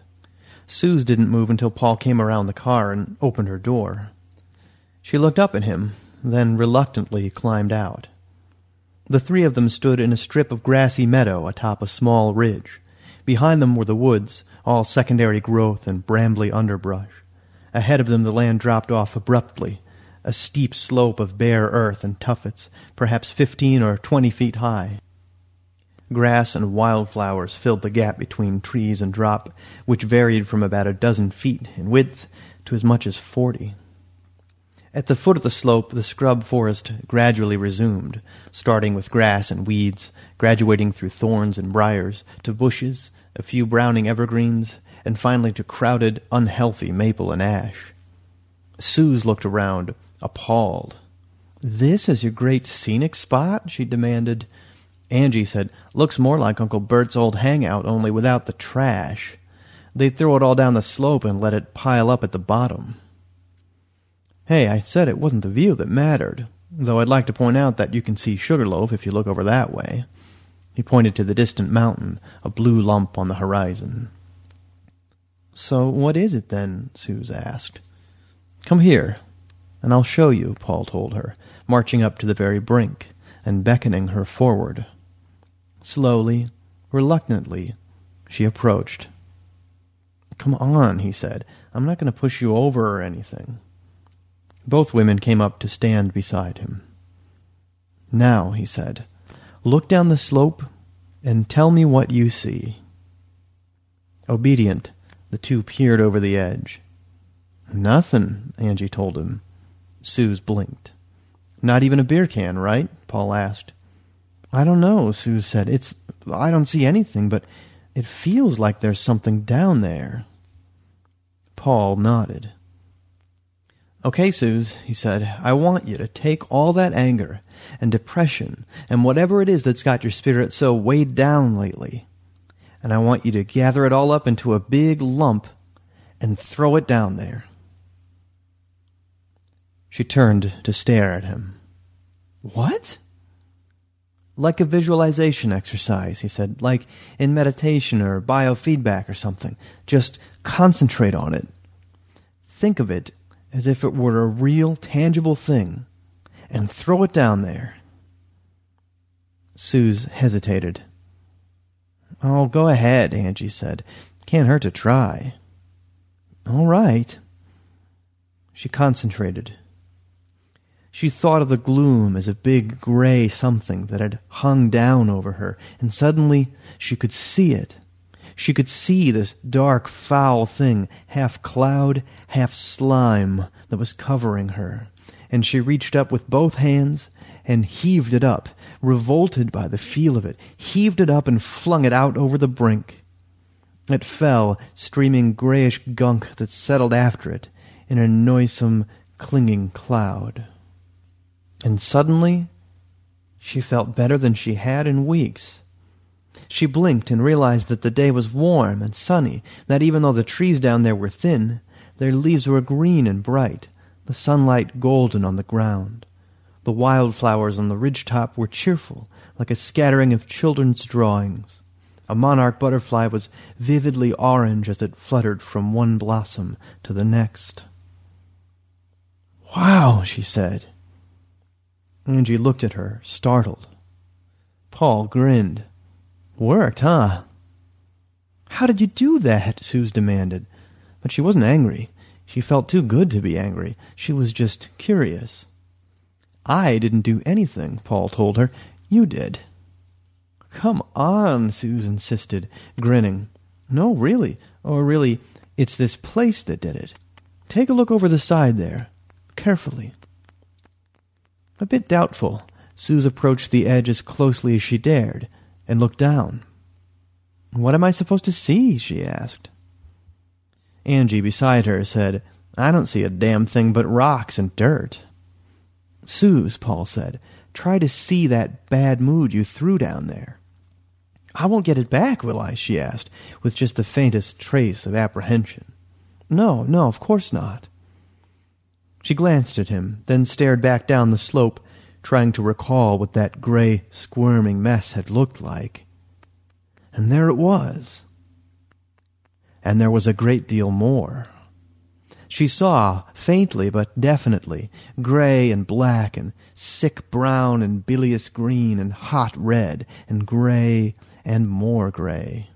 Suze didn't move until Paul came around the car and opened her door. She looked up at him, then reluctantly climbed out. The three of them stood in a strip of grassy meadow atop a small ridge. Behind them were the woods, all secondary growth and brambly underbrush. Ahead of them the land dropped off abruptly, a steep slope of bare earth and tuffets, perhaps fifteen or twenty feet high. Grass and wildflowers filled the gap between trees and drop, which varied from about a dozen feet in width to as much as forty. At the foot of the slope, the scrub forest gradually resumed, starting with grass and weeds, graduating through thorns and briars, to bushes, a few browning evergreens, and finally to crowded, unhealthy maple and ash. Suze looked around, appalled. This is your great scenic spot? she demanded. Angie said, Looks more like Uncle Bert's old hangout, only without the trash. They throw it all down the slope and let it pile up at the bottom. Hey, I said it wasn't the view that mattered, though I'd like to point out that you can see Sugarloaf if you look over that way. He pointed to the distant mountain, a blue lump on the horizon. So what is it then? Suze asked. Come here, and I'll show you, Paul told her, marching up to the very brink and beckoning her forward. Slowly, reluctantly, she approached. Come on, he said. I'm not going to push you over or anything. Both women came up to stand beside him. Now, he said, look down the slope and tell me what you see. Obedient, the two peered over the edge. Nothing, Angie told him. Suze blinked. Not even a beer can, right? Paul asked. I don't know, Suze said. It's I don't see anything, but it feels like there's something down there. Paul nodded. Okay, Suze, he said, I want you to take all that anger and depression and whatever it is that's got your spirit so weighed down lately, and I want you to gather it all up into a big lump and throw it down there. She turned to stare at him. What? Like a visualization exercise, he said, like in meditation or biofeedback or something. Just concentrate on it. Think of it as if it were a real, tangible thing, and throw it down there. Suze hesitated. Oh, go ahead, Angie said. Can't hurt to try. All right. She concentrated. She thought of the gloom as a big gray something that had hung down over her, and suddenly she could see it. She could see this dark, foul thing, half cloud, half slime, that was covering her. And she reached up with both hands and heaved it up, revolted by the feel of it, heaved it up and flung it out over the brink. It fell, streaming grayish gunk that settled after it in a noisome, clinging cloud. And suddenly, she felt better than she had in weeks. She blinked and realized that the day was warm and sunny, that even though the trees down there were thin, their leaves were green and bright, the sunlight golden on the ground. The wildflowers on the ridge top were cheerful, like a scattering of children's drawings. A monarch butterfly was vividly orange as it fluttered from one blossom to the next. Wow, she said. Angie looked at her, startled. Paul grinned. Worked, huh? How did you do that? Suze demanded. But she wasn't angry. She felt too good to be angry. She was just curious. I didn't do anything, Paul told her. You did. Come on, Suze insisted, grinning. No, really. Or really, it's this place that did it. Take a look over the side there. Carefully. A bit doubtful, Suze approached the edge as closely as she dared and looked down. What am I supposed to see? she asked. Angie beside her said, I don't see a damn thing but rocks and dirt. Suze, Paul said, try to see that bad mood you threw down there. I won't get it back, will I? she asked, with just the faintest trace of apprehension. No, no, of course not. She glanced at him, then stared back down the slope, trying to recall what that gray, squirming mess had looked like. And there it was. And there was a great deal more. She saw, faintly but definitely, gray and black and sick brown and bilious green and hot red and gray and more gray.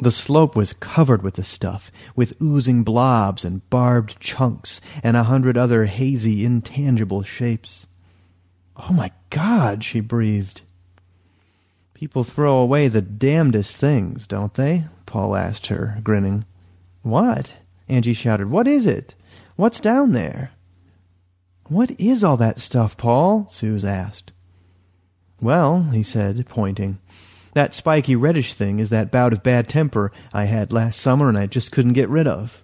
The slope was covered with the stuff, with oozing blobs and barbed chunks and a hundred other hazy, intangible shapes. Oh my God, she breathed. People throw away the damnedest things, don't they? Paul asked her, grinning. What? Angie shouted. What is it? What's down there? What is all that stuff, Paul? Suze asked. Well, he said, pointing, that spiky reddish thing is that bout of bad temper I had last summer and I just couldn't get rid of.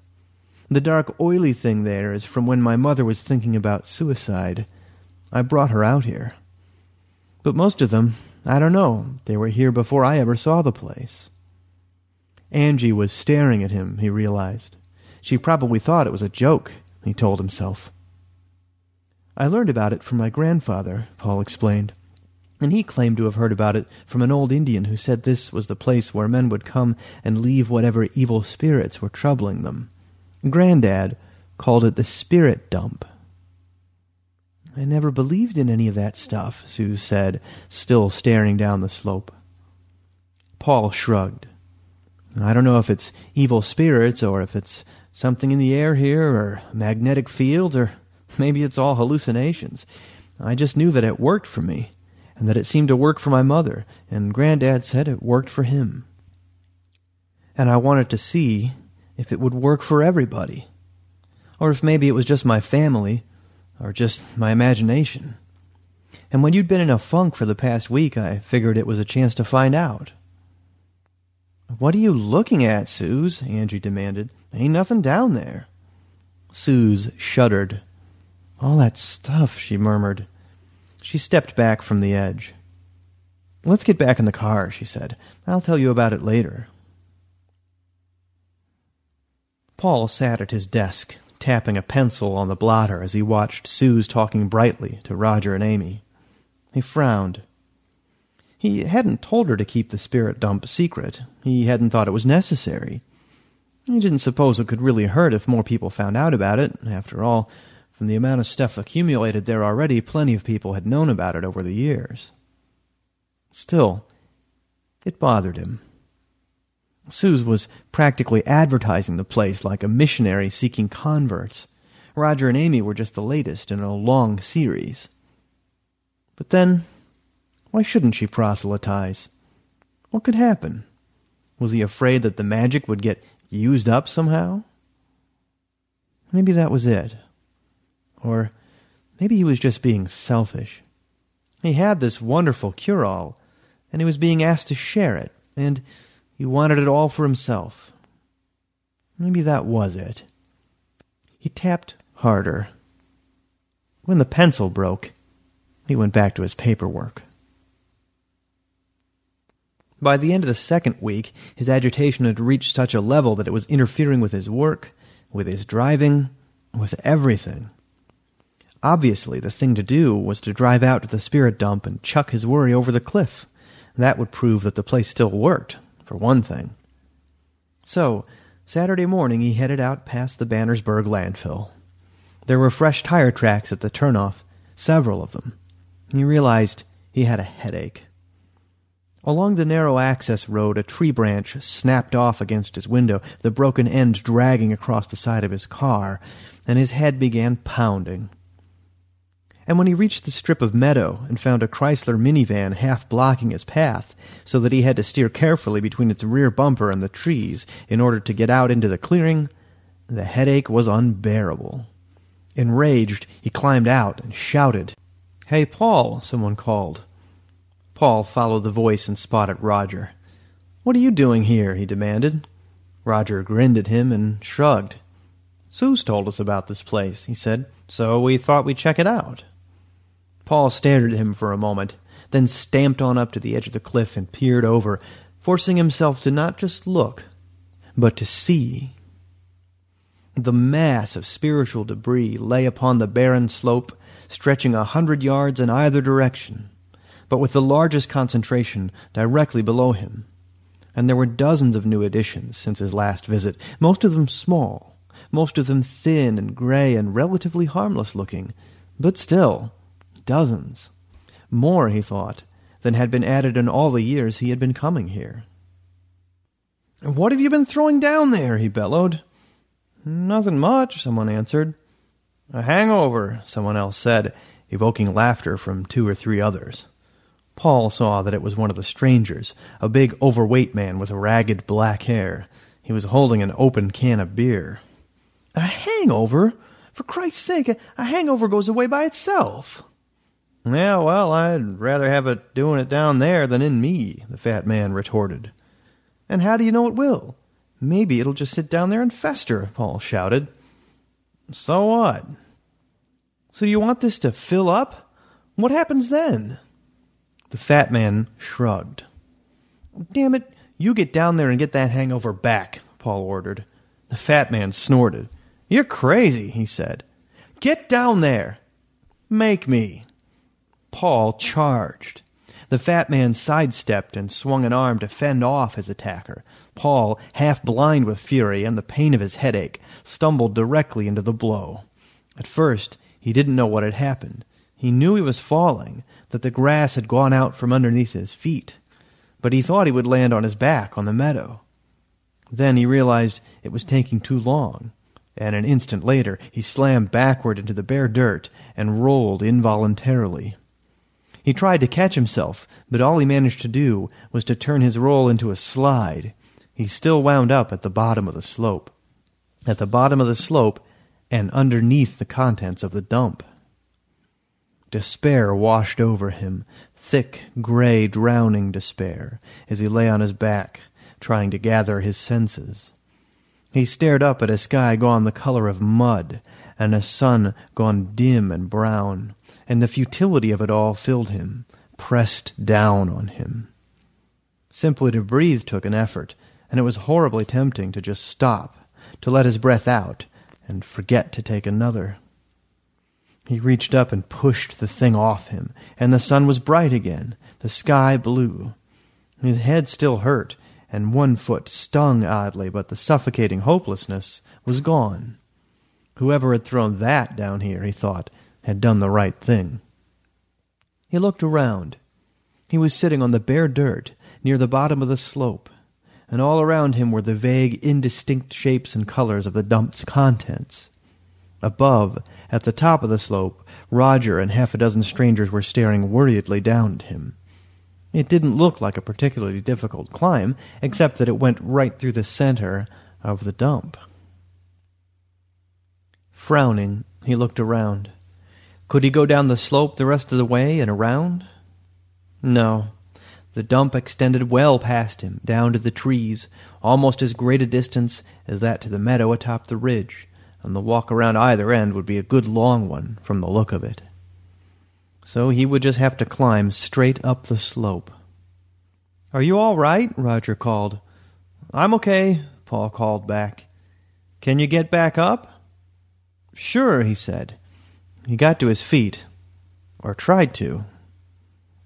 The dark oily thing there is from when my mother was thinking about suicide. I brought her out here. But most of them, I don't know, they were here before I ever saw the place. Angie was staring at him, he realized. She probably thought it was a joke, he told himself. I learned about it from my grandfather, Paul explained, and he claimed to have heard about it from an old Indian who said this was the place where men would come and leave whatever evil spirits were troubling them. Grandad called it the spirit dump. I never believed in any of that stuff, Suze said, still staring down the slope. Paul shrugged. I don't know if it's evil spirits or if it's something in the air here or magnetic fields or maybe it's all hallucinations. I just knew that it worked for me and that it seemed to work for my mother, and Granddad said it worked for him. And I wanted to see if it would work for everybody, or if maybe it was just my family or just my imagination. And when you'd been in a funk for the past week, I figured it was a chance to find out. What are you looking at, Suze? Angie demanded. Ain't nothing down there. Suze shuddered. All that stuff, she murmured. She stepped back from the edge. Let's get back in the car, she said. I'll tell you about it later. Paul sat at his desk, tapping a pencil on the blotter as he watched Suze talking brightly to Roger and Amy. He frowned. He hadn't told her to keep the spirit dump secret. He hadn't thought it was necessary. He didn't suppose it could really hurt if more people found out about it. After all, the amount of stuff accumulated there already, plenty of people had known about it over the years. Still, it bothered him. Suze was practically advertising the place like a missionary seeking converts. Roger and Amy were just the latest in a long series. But then, why shouldn't she proselytize? What could happen? Was he afraid that the magic would get used up somehow? Maybe that was it. Or maybe he was just being selfish. He had this wonderful cure all, and he was being asked to share it, and he wanted it all for himself. Maybe that was it. He tapped harder. When the pencil broke, he went back to his paperwork. By the end of the second week, his agitation had reached such a level that it was interfering with his work, with his driving, with everything. Obviously, the thing to do was to drive out to the spirit dump and chuck his worry over the cliff. That would prove that the place still worked, for one thing. So, Saturday morning he headed out past the Bannersburg landfill. There were fresh tire tracks at the turnoff, several of them. He realized he had a headache. Along the narrow access road, a tree branch snapped off against his window, the broken end dragging across the side of his car, and his head began pounding. And when he reached the strip of meadow and found a Chrysler minivan half blocking his path, so that he had to steer carefully between its rear bumper and the trees in order to get out into the clearing, the headache was unbearable. Enraged, he climbed out and shouted. Hey, Paul, someone called. Paul followed the voice and spotted Roger. What are you doing here? he demanded. Roger grinned at him and shrugged. Suze told us about this place, he said, so we thought we'd check it out. Paul stared at him for a moment, then stamped on up to the edge of the cliff and peered over, forcing himself to not just look, but to see. The mass of spiritual debris lay upon the barren slope, stretching a hundred yards in either direction but with the largest concentration directly below him. And there were dozens of new additions since his last visit, most of them small, most of them thin and gray and relatively harmless looking, but still, dozens. More, he thought, than had been added in all the years he had been coming here. What have you been throwing down there? he bellowed. Nothing much, someone answered. A hangover, someone else said, evoking laughter from two or three others. Paul saw that it was one of the strangers, a big overweight man with ragged black hair. He was holding an open can of beer. A hangover? For Christ's sake, a, hangover goes away by itself. Yeah, well, I'd rather have it doing it down there than in me, the fat man retorted. And how do you know it will? Maybe it'll just sit down there and fester, Paul shouted. So what? So you want this to fill up? What happens then? The fat man shrugged. Damn it, you get down there and get that hangover back, Paul ordered. The fat man snorted. You're crazy, he said. Get down there. Make me. Paul charged. The fat man sidestepped and swung an arm to fend off his attacker. Paul, half blind with fury and the pain of his headache, stumbled directly into the blow. At first, he didn't know what had happened. He knew he was falling, that the grass had gone out from underneath his feet, but he thought he would land on his back on the meadow. Then he realized it was taking too long, and an instant later he slammed backward into the bare dirt and rolled involuntarily. He tried to catch himself, but all he managed to do was to turn his roll into a slide. He still wound up at the bottom of the slope. At the bottom of the slope and underneath the contents of the dump. Despair washed over him, thick, gray, drowning despair, as he lay on his back, trying to gather his senses. He stared up at a sky gone the color of mud, and a sun gone dim and brown, and the futility of it all filled him, pressed down on him. Simply to breathe took an effort, and it was horribly tempting to just stop, to let his breath out, and forget to take another. He reached up and pushed the thing off him, and the sun was bright again, the sky blue. His head still hurt, and one foot stung oddly, but the suffocating hopelessness was gone. Whoever had thrown that down here, he thought, had done the right thing. He looked around. He was sitting on the bare dirt near the bottom of the slope, and all around him were the vague, indistinct shapes and colors of the dump's contents. Above, at the top of the slope, Roger and half a dozen strangers were staring worriedly down at him. It didn't look like a particularly difficult climb, except that it went right through the center of the dump. Frowning, he looked around. Could he go down the slope the rest of the way and around? No. The dump extended well past him, down to the trees, almost as great a distance as that to the meadow atop the ridge, and the walk around either end would be a good long one from the look of it. So he would just have to climb straight up the slope. Are you all right? Roger called. I'm okay, Paul called back. Can you get back up? Sure, he said. He got to his feet, or tried to.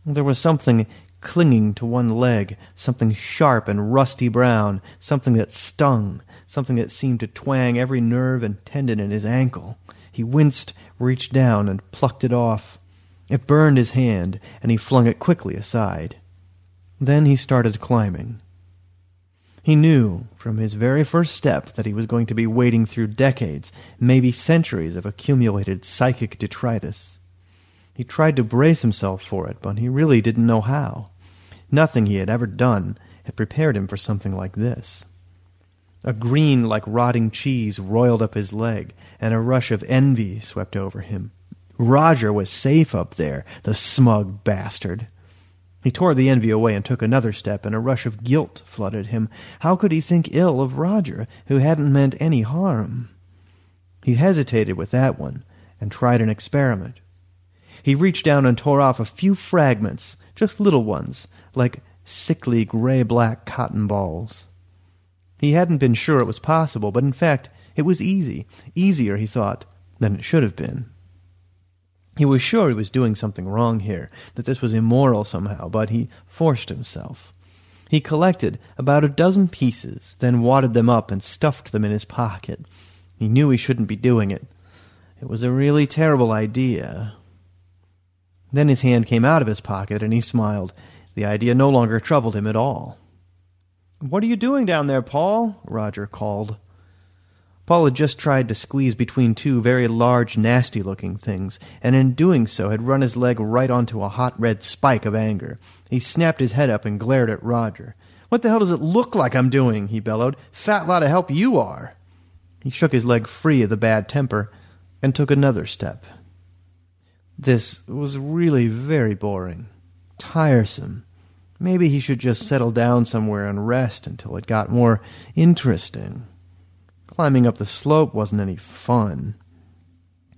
There was something clinging to one leg, something sharp and rusty brown, something that stung, something that seemed to twang every nerve and tendon in his ankle. He winced, reached down, and plucked it off. It burned his hand, and he flung it quickly aside. Then he started climbing. He knew from his very first step that he was going to be wading through decades, maybe centuries of accumulated psychic detritus. He tried to brace himself for it, but he really didn't know how. Nothing he had ever done had prepared him for something like this. A green like rotting cheese roiled up his leg, and a rush of envy swept over him. Roger was safe up there, the smug bastard. He tore the envy away and took another step, and a rush of guilt flooded him. How could he think ill of Roger, who hadn't meant any harm? He hesitated with that one, and tried an experiment. He reached down and tore off a few fragments, just little ones, like sickly gray-black cotton balls. He hadn't been sure it was possible, but in fact it was easy, easier, he thought, than it should have been. He was sure he was doing something wrong here, that this was immoral somehow, but he forced himself. He collected about a dozen pieces, then wadded them up and stuffed them in his pocket. He knew he shouldn't be doing it. It was a really terrible idea. Then his hand came out of his pocket, and he smiled. The idea no longer troubled him at all. What are you doing down there, Paul? Roger called. Paul had just tried to squeeze between two very large, nasty looking things, and in doing so had run his leg right onto a hot red spike of anger. He snapped his head up and glared at Roger. What the hell does it look like I'm doing? he bellowed. Fat lot of help you are. He shook his leg free of the bad temper and took another step. This was really very boring, tiresome. Maybe he should just settle down somewhere and rest until it got more interesting. Climbing up the slope wasn't any fun.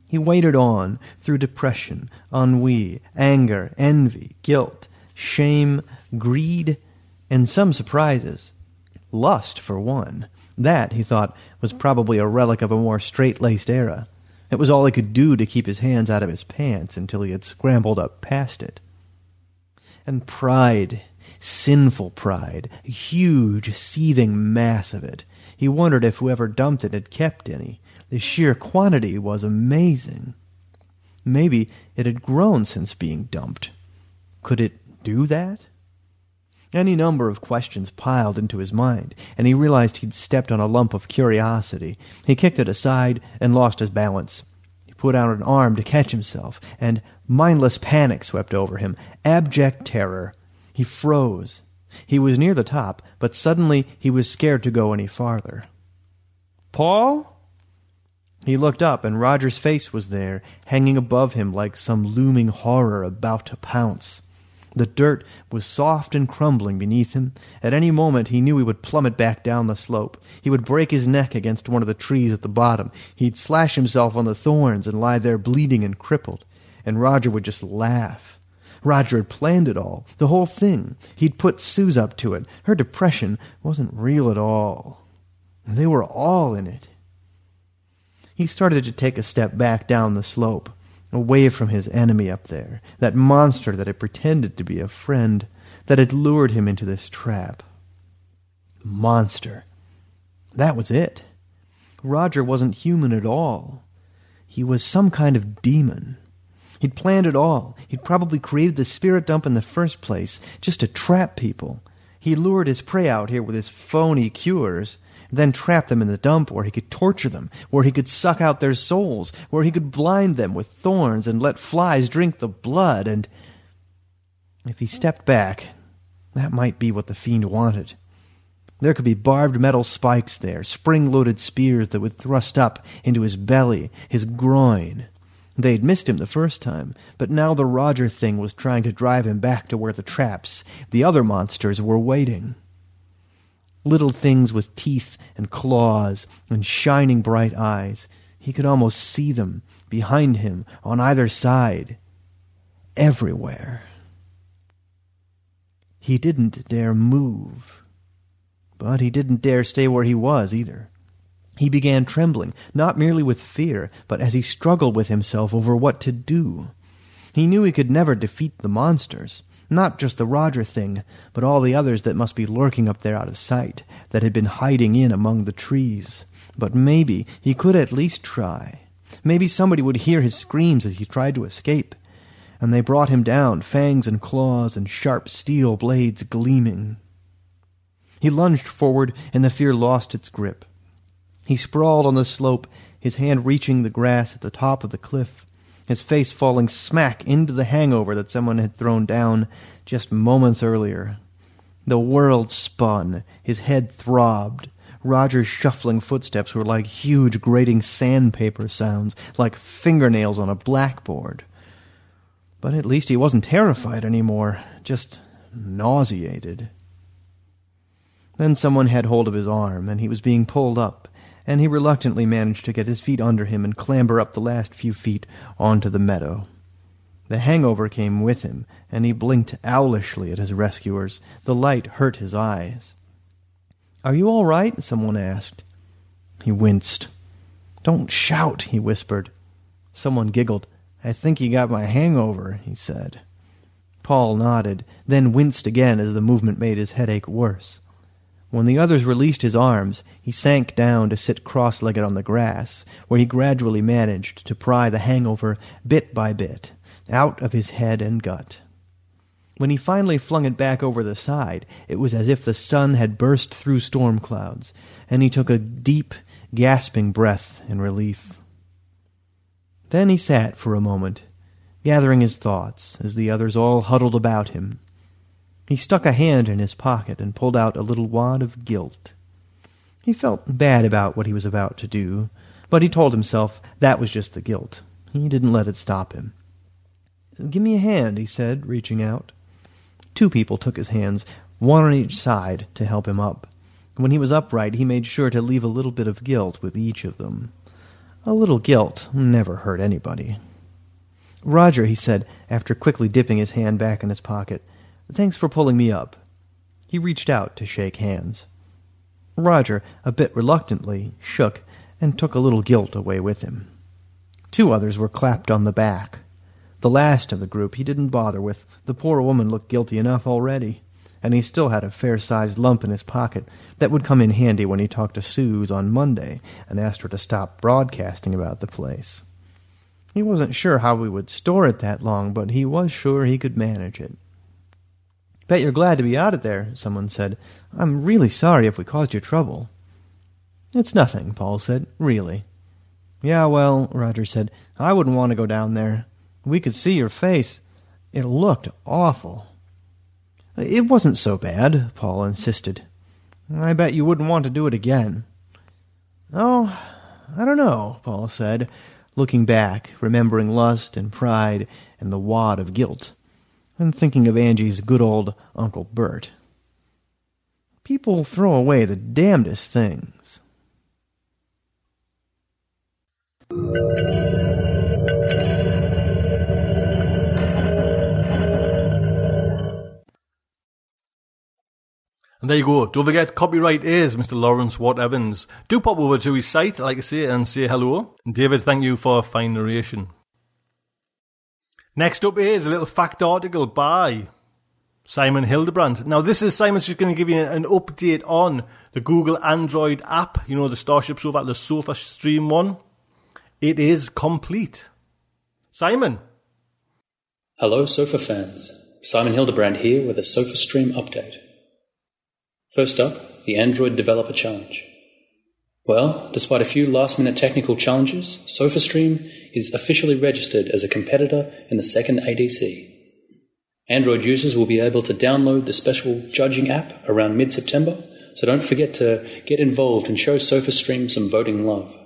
He waded on through depression, ennui, anger, envy, guilt, shame, greed, and some surprises. Lust, for one. That, he thought, was probably a relic of a more straight-laced era. It was all he could do to keep his hands out of his pants until he had scrambled up past it. And pride, sinful pride, a huge, seething mass of it, he wondered if whoever dumped it had kept any. The sheer quantity was amazing. Maybe it had grown since being dumped. Could it do that? Any number of questions piled into his mind, and he realized he'd stepped on a lump of curiosity. He kicked it aside and lost his balance. He put out an arm to catch himself, and mindless panic swept over him, abject terror. He froze. He was near the top, but suddenly he was scared to go any farther. Paul? He looked up, and Roger's face was there, hanging above him like some looming horror about to pounce. The dirt was soft and crumbling beneath him. At any moment he knew he would plummet back down the slope. He would break his neck against one of the trees at the bottom. He'd slash himself on the thorns and lie there bleeding and crippled. And Roger would just laugh. Roger had planned it all, the whole thing. He'd put Suze up to it. Her depression wasn't real at all. They were all in it. He started to take a step back down the slope, away from his enemy up there, that monster that had pretended to be a friend, that had lured him into this trap. Monster. That was it. Roger wasn't human at all. He was some kind of demon. He'd planned it all. He'd probably created the spirit dump in the first place just to trap people. He lured his prey out here with his phony cures, then trapped them in the dump where he could torture them, where he could suck out their souls, where he could blind them with thorns and let flies drink the blood, and if he stepped back, that might be what the fiend wanted. There could be barbed metal spikes there, spring loaded spears that would thrust up into his belly, his groin, They'd missed him the first time, but now the Roger thing was trying to drive him back to where the traps, the other monsters, were waiting. Little things with teeth and claws and shining bright eyes, He could almost see them, behind him, on either side, everywhere. He didn't dare move. But he didn't dare stay where he was either. He began trembling, not merely with fear, but as he struggled with himself over what to do. He knew he could never defeat the monsters, not just the Roger thing, but all the others that must be lurking up there out of sight, that had been hiding in among the trees. But maybe he could at least try. Maybe somebody would hear his screams as he tried to escape. And they brought him down, fangs and claws and sharp steel blades gleaming. He lunged forward, and the fear lost its grip. He sprawled on the slope, his hand reaching the grass at the top of the cliff, his face falling smack into the hangover that someone had thrown down just moments earlier. The world spun, his head throbbed. Roger's shuffling footsteps were like huge grating sandpaper sounds, like fingernails on a blackboard. But at least he wasn't terrified any more, just nauseated. Then someone had hold of his arm, and he was being pulled up, and he reluctantly managed to get his feet under him and clamber up the last few feet onto the meadow. The hangover came with him, and he blinked owlishly at his rescuers. The light hurt his eyes. Are you all right? someone asked. He winced. Don't shout, he whispered. Someone giggled. I think he got my hangover, he said. Paul nodded, then winced again as the movement made his headache worse. When the others released his arms, he sank down to sit cross legged on the grass, where he gradually managed to pry the hangover bit by bit out of his head and gut. When he finally flung it back over the side, it was as if the sun had burst through storm clouds, and he took a deep, gasping breath in relief. Then he sat for a moment, gathering his thoughts as the others all huddled about him. He stuck a hand in his pocket and pulled out a little wad of gilt. He felt bad about what he was about to do, but he told himself that was just the gilt. He didn't let it stop him. Give me a hand, he said, reaching out. Two people took his hands, one on each side, to help him up. When he was upright, he made sure to leave a little bit of gilt with each of them. A little gilt never hurt anybody. Roger, he said, after quickly dipping his hand back in his pocket, Thanks for pulling me up. He reached out to shake hands. Roger, a bit reluctantly, shook and took a little guilt away with him. Two others were clapped on the back. The last of the group he didn't bother with. The poor woman looked guilty enough already, and he still had a fair-sized lump in his pocket that would come in handy when he talked to Suze on Monday and asked her to stop broadcasting about the place. He wasn't sure how we would store it that long, but he was sure he could manage it. Bet you're glad to be out of there, someone said. I'm really sorry if we caused you trouble. It's nothing, Paul said. Really. Yeah, well, Roger said, I wouldn't want to go down there. We could see your face. It looked awful. It wasn't so bad, Paul insisted. I bet you wouldn't want to do it again. Oh, I don't know, Paul said, looking back, remembering lust and pride and the wad of guilt and thinking of Angie's good old Uncle Bert. People throw away the damnedest things. And there you go. Don't forget, copyright is Mr. Lawrence Watt Evans. Do pop over to his site, like I say, and say hello. David, thank you for a fine narration. Next up is a little fact article by Simon Hildebrandt. Now, this is Simon's just going to give you an update on the Google Android app. You know, the Starship Sofa, the SofaStream one. It is complete. Simon. Hello, Sofa fans. Simon Hildebrandt here with a SofaStream update. First up, the Android Developer Challenge. Well, despite a few last minute technical challenges, SofaStream is officially registered as a competitor in the second ADC. Android users will be able to download the special judging app around mid September, so don't forget to get involved and show SofaStream some voting love.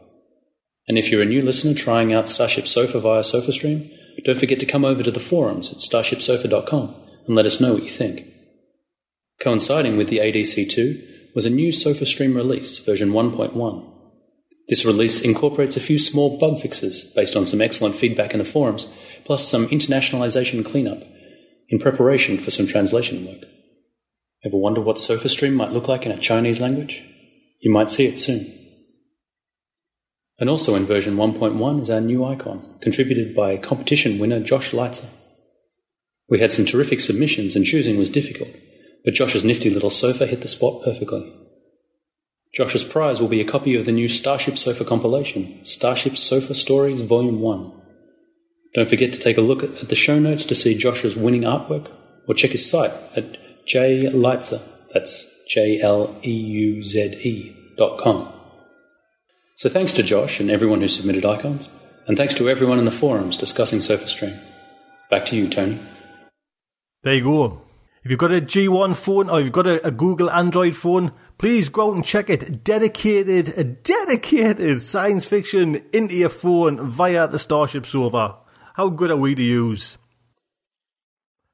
And if you're a new listener trying out Starship Sofa via SofaStream, don't forget to come over to the forums at starshipsofa.com and let us know what you think. Coinciding with the ADC2 was a new SofaStream release, version 1.1. This release incorporates a few small bug fixes based on some excellent feedback in the forums, plus some internationalization cleanup in preparation for some translation work. Ever wonder what SofaStream might look like in a Chinese language? You might see it soon. And also in version 1.1 is our new icon, contributed by competition winner Josh Leitzer. We had some terrific submissions and choosing was difficult, but Josh's nifty little sofa hit the spot perfectly. Josh's prize will be a copy of the new Starship Sofa compilation, Starship Sofa Stories Volume 1. Don't forget to take a look at the show notes to see Josh's winning artwork, or check his site at jleitzer, that's J-L-E-U-Z-E dot com. So thanks to Josh and everyone who submitted icons, and thanks to everyone in the forums discussing SofaStream. Back to you, Tony. There you go. If you've got a G1 phone or you've got a, a Google Android phone, please go out and check it. Dedicated, a dedicated science fiction into your phone via the Starship Sofa. How good are we to use?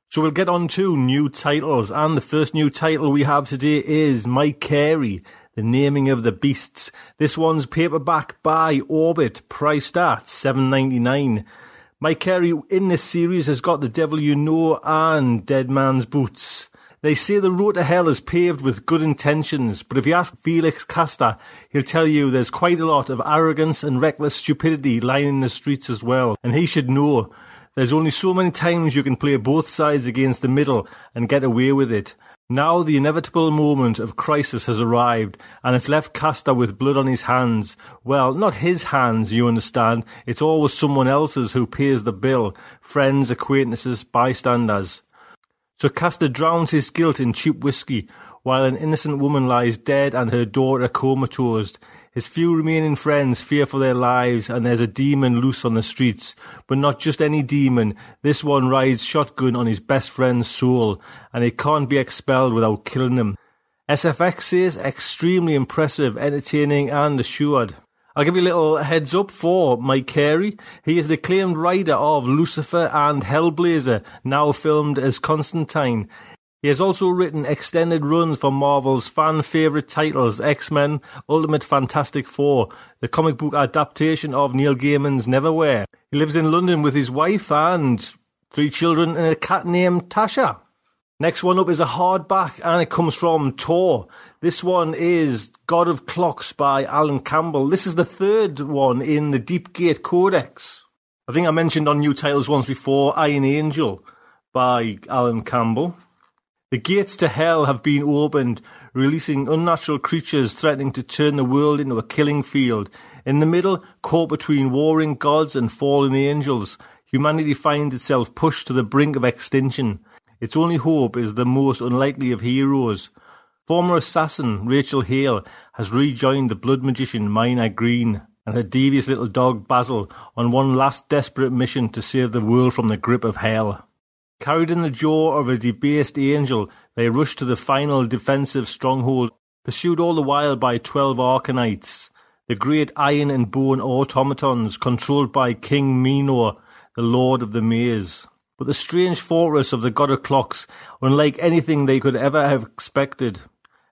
So we'll get on to new titles, and the first new title we have today is Mike Carey, The Naming of the Beasts. This one's paperback by Orbit, priced at seven ninety nine. Mike Carey in this series has got The Devil You Know and Dead Man's Boots. They say the road to hell is paved with good intentions, but if you ask Felix Castor, he'll tell you there's quite a lot of arrogance and reckless stupidity lining the streets as well, and he should know there's only so many times you can play both sides against the middle and get away with it. Now the inevitable moment of crisis has arrived, and it's left Castor with blood on his hands. Well, not his hands, you understand. It's always someone else's who pays the bill. Friends, acquaintances, bystanders. So Castor drowns his guilt in cheap whiskey, while an innocent woman lies dead and her daughter comatose. His few remaining friends fear for their lives, and there's a demon loose on the streets. But not just any demon. This one rides shotgun on his best friend's soul, and it can't be expelled without killing him. SFX is extremely impressive, entertaining, and assured. I'll give you a little heads up for Mike Carey. He is the acclaimed writer of Lucifer and Hellblazer, now filmed as Constantine. He has also written extended runs for Marvel's fan favourite titles X Men, Ultimate Fantastic Four, the comic book adaptation of Neil Gaiman's Neverwhere. He lives in London with his wife and three children and a cat named Tasha. Next one up is a hardback and it comes from Tor. This one is God of Clocks by Alan Campbell. This is the third one in the Deepgate Codex. I think I mentioned on new titles once before Iron Angel by Alan Campbell. The gates to hell have been opened, releasing unnatural creatures threatening to turn the world into a killing field. In the middle, caught between warring gods and fallen angels, humanity finds itself pushed to the brink of extinction. Its only hope is the most unlikely of heroes. Former assassin Rachel Hale has rejoined the blood magician Mina Green and her devious little dog Basil on one last desperate mission to save the world from the grip of hell. Carried in the jaw of a debased angel, they rush to the final defensive stronghold, pursued all the while by twelve Archonites, the great iron and bone automatons controlled by King Menoa, the Lord of the Maze. But the strange fortress of the God of Clocks, unlike anything they could ever have expected.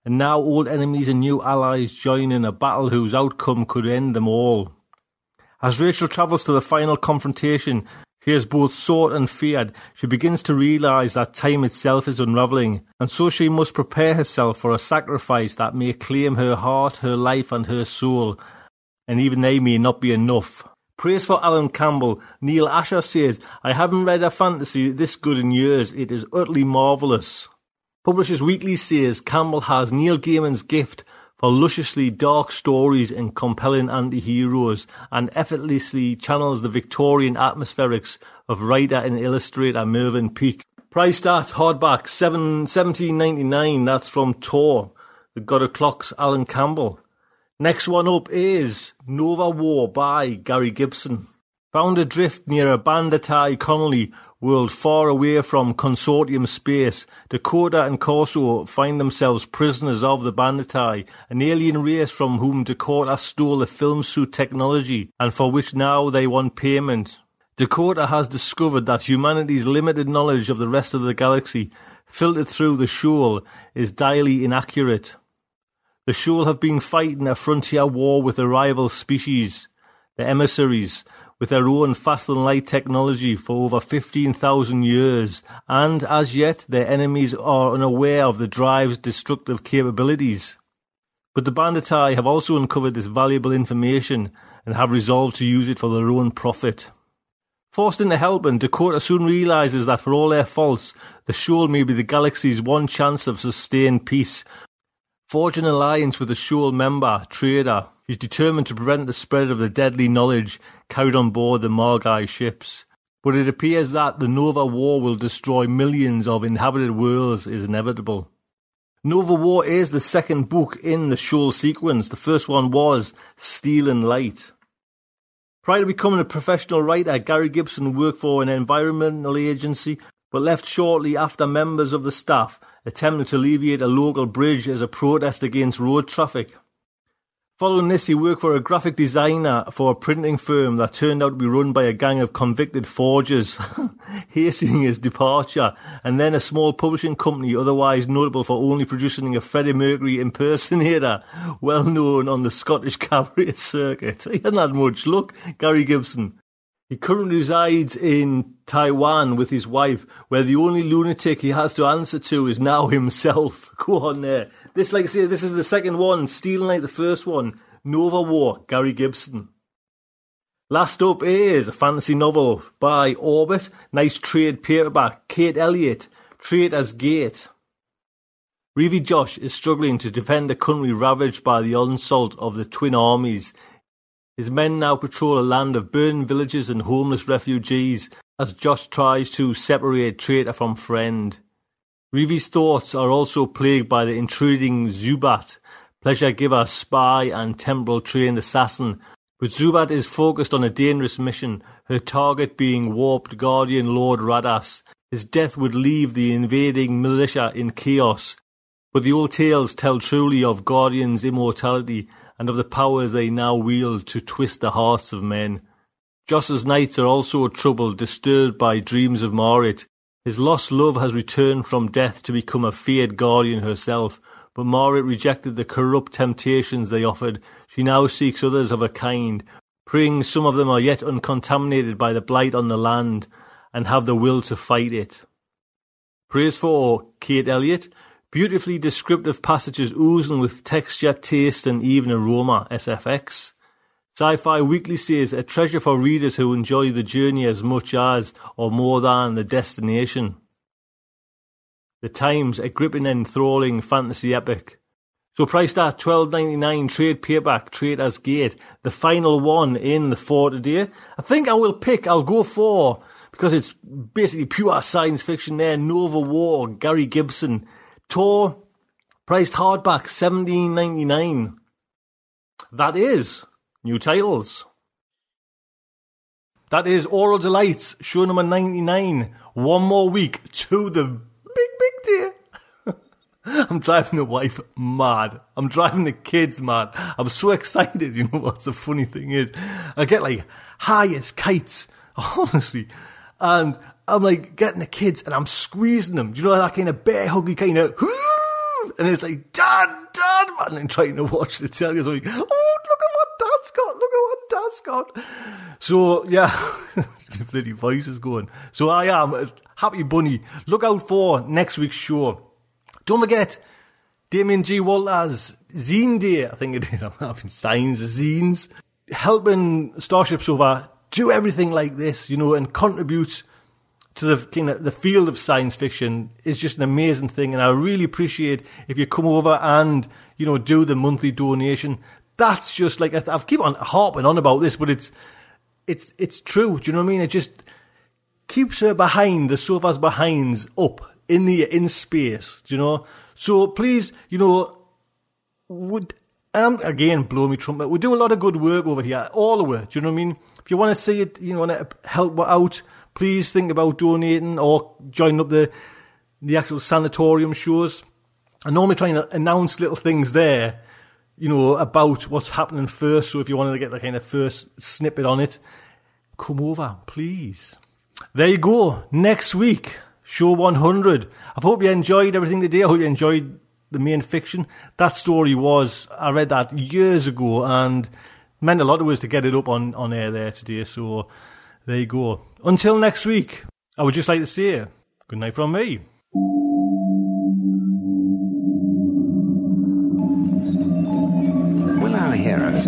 And now old enemies and new allies join in a battle whose outcome could end them all. As Rachel travels to the final confrontation, she is both sought and feared. She begins to realize that time itself is unraveling, and so she must prepare herself for a sacrifice that may claim her heart, her life, and her soul, and even they may not be enough. Praise for Alan Campbell. Neal Asher says, I haven't read a fantasy this good in years. It is utterly marvellous. Publishers Weekly says Campbell has Neil Gaiman's gift for lusciously dark stories and compelling anti-heroes, and effortlessly channels the Victorian atmospherics of writer and illustrator Mervyn Peake. Price at hardback seven seventeen ninety nine. That's from Tor, the God of Clocks, Alan Campbell. Next one up is Nova War by Gary Gibson. Found adrift near a Bandati colony world far away from consortium space, Dakota and Corso find themselves prisoners of the Bandati, an alien race from whom Dakota stole the film suit technology and for which now they want payment. Dakota has discovered that humanity's limited knowledge of the rest of the galaxy, filtered through the shoal, is direly inaccurate. The Shoal have been fighting a frontier war with the rival species, the emissaries, with their own fast and light technology for over 15,000 years, and as yet their enemies are unaware of the drive's destructive capabilities. But the Bandati have also uncovered this valuable information and have resolved to use it for their own profit. Forced into helping, Dakota soon realizes that for all their faults, the Shoal may be the galaxy's one chance of sustained peace Forging an alliance with a Shoal member, Trader, he's determined to prevent the spread of the deadly knowledge carried on board the Margai ships. But it appears that the Nova War will destroy millions of inhabited worlds is inevitable. Nova War is the second book in the Shoal sequence. The first one was Stealing Light. Prior to becoming a professional writer, Gary Gibson worked for an environmental agency but left shortly after members of the staff attempted to alleviate a local bridge as a protest against road traffic. Following this, he worked for a graphic designer for a printing firm that turned out to be run by a gang of convicted forgers, hastening his departure, and then a small publishing company otherwise notable for only producing a Freddie Mercury impersonator, well known on the Scottish cabaret circuit. He hadn't had much luck, Gary Gibson. He currently resides in Taiwan with his wife, where the only lunatic he has to answer to is now himself. Go on there. This, like say, this is the second one. Stealing Light, the first one. Nova War, Gary Gibson. Last up is a fantasy novel by Orbit. Nice trade paperback. Kate Elliott, Traitors' Gate. Reeve Joss is struggling to defend a country ravaged by the onslaught of the twin armies his men now patrol a land of burned villages and homeless refugees as Joss tries to separate traitor from friend. Reeve's thoughts are also plagued by the intruding Zubat, pleasure giver, spy, and temporal trained assassin. But Zubat is focused on a dangerous mission, her target being warped Guardian Lord Radas. His death would leave the invading militia in chaos. But the old tales tell truly of Guardian's immortality and of the powers they now wield to twist the hearts of men. Joss's knights are also troubled, disturbed by dreams of Marit. His lost love has returned from death to become a feared guardian herself, but Marit rejected the corrupt temptations they offered. She now seeks others of a kind, praying some of them are yet uncontaminated by the blight on the land and have the will to fight it. Praise for Kate Elliott, Beautifully descriptive passages oozing with texture, taste, and even aroma. SFX. Sci-Fi Weekly says a treasure for readers who enjoy the journey as much as or more than the destination. The Times, a gripping enthralling fantasy epic. So priced at twelve ninety nine, trade paperback, Traitors' Gate, the final one in the four today. I think I will pick. I'll go for because it's basically pure science fiction. There, Nova War, Gary Gibson. Tor priced hardback seventeen ninety nine. That is new titles. That is Aural Delights, show number 99. One more week to the big, big day. I'm driving the wife mad. I'm driving the kids mad. I'm so excited. You know what's the funny thing is? I get like high as kites, honestly. And I'm like getting the kids and I'm squeezing them. You know that kind of bear huggy kind of, and it's like, Dad, Dad, man, and trying to watch the telly. So like, oh, look at what Dad's got. So, yeah, bloody voice is going. So I am Happy Bunny. Look out for next week's show. Don't forget, Damien G. Walters, Zine Day, I think it is. I'm having signs, zines, helping Starship over do everything like this, you know, and contribute to the kind of the field of science fiction is just an amazing thing, and I really appreciate if you come over and you know do the monthly donation. That's just like I've keep on harping on about this, but it's it's it's true. Do you know what I mean? It just keeps her behind the sofa's behinds up in the in space. Do you know? So please, you know, would um again blow me trumpet. We do a lot of good work over here, all the way. Do you know what I mean? If you want to see it, you know, want to help out please think about donating or joining up the the actual sanatorium shows. I normally try and announce little things there, you know, about what's happening first. So if you wanted to get the kind of first snippet on it, come over, please. There you go. Next week, show 100. I hope you enjoyed everything today. I hope you enjoyed the main fiction. That story was, I read that years ago and meant a lot to us to get it up on, on air there today. So there you go. Until next week, I would just like to say good night from me.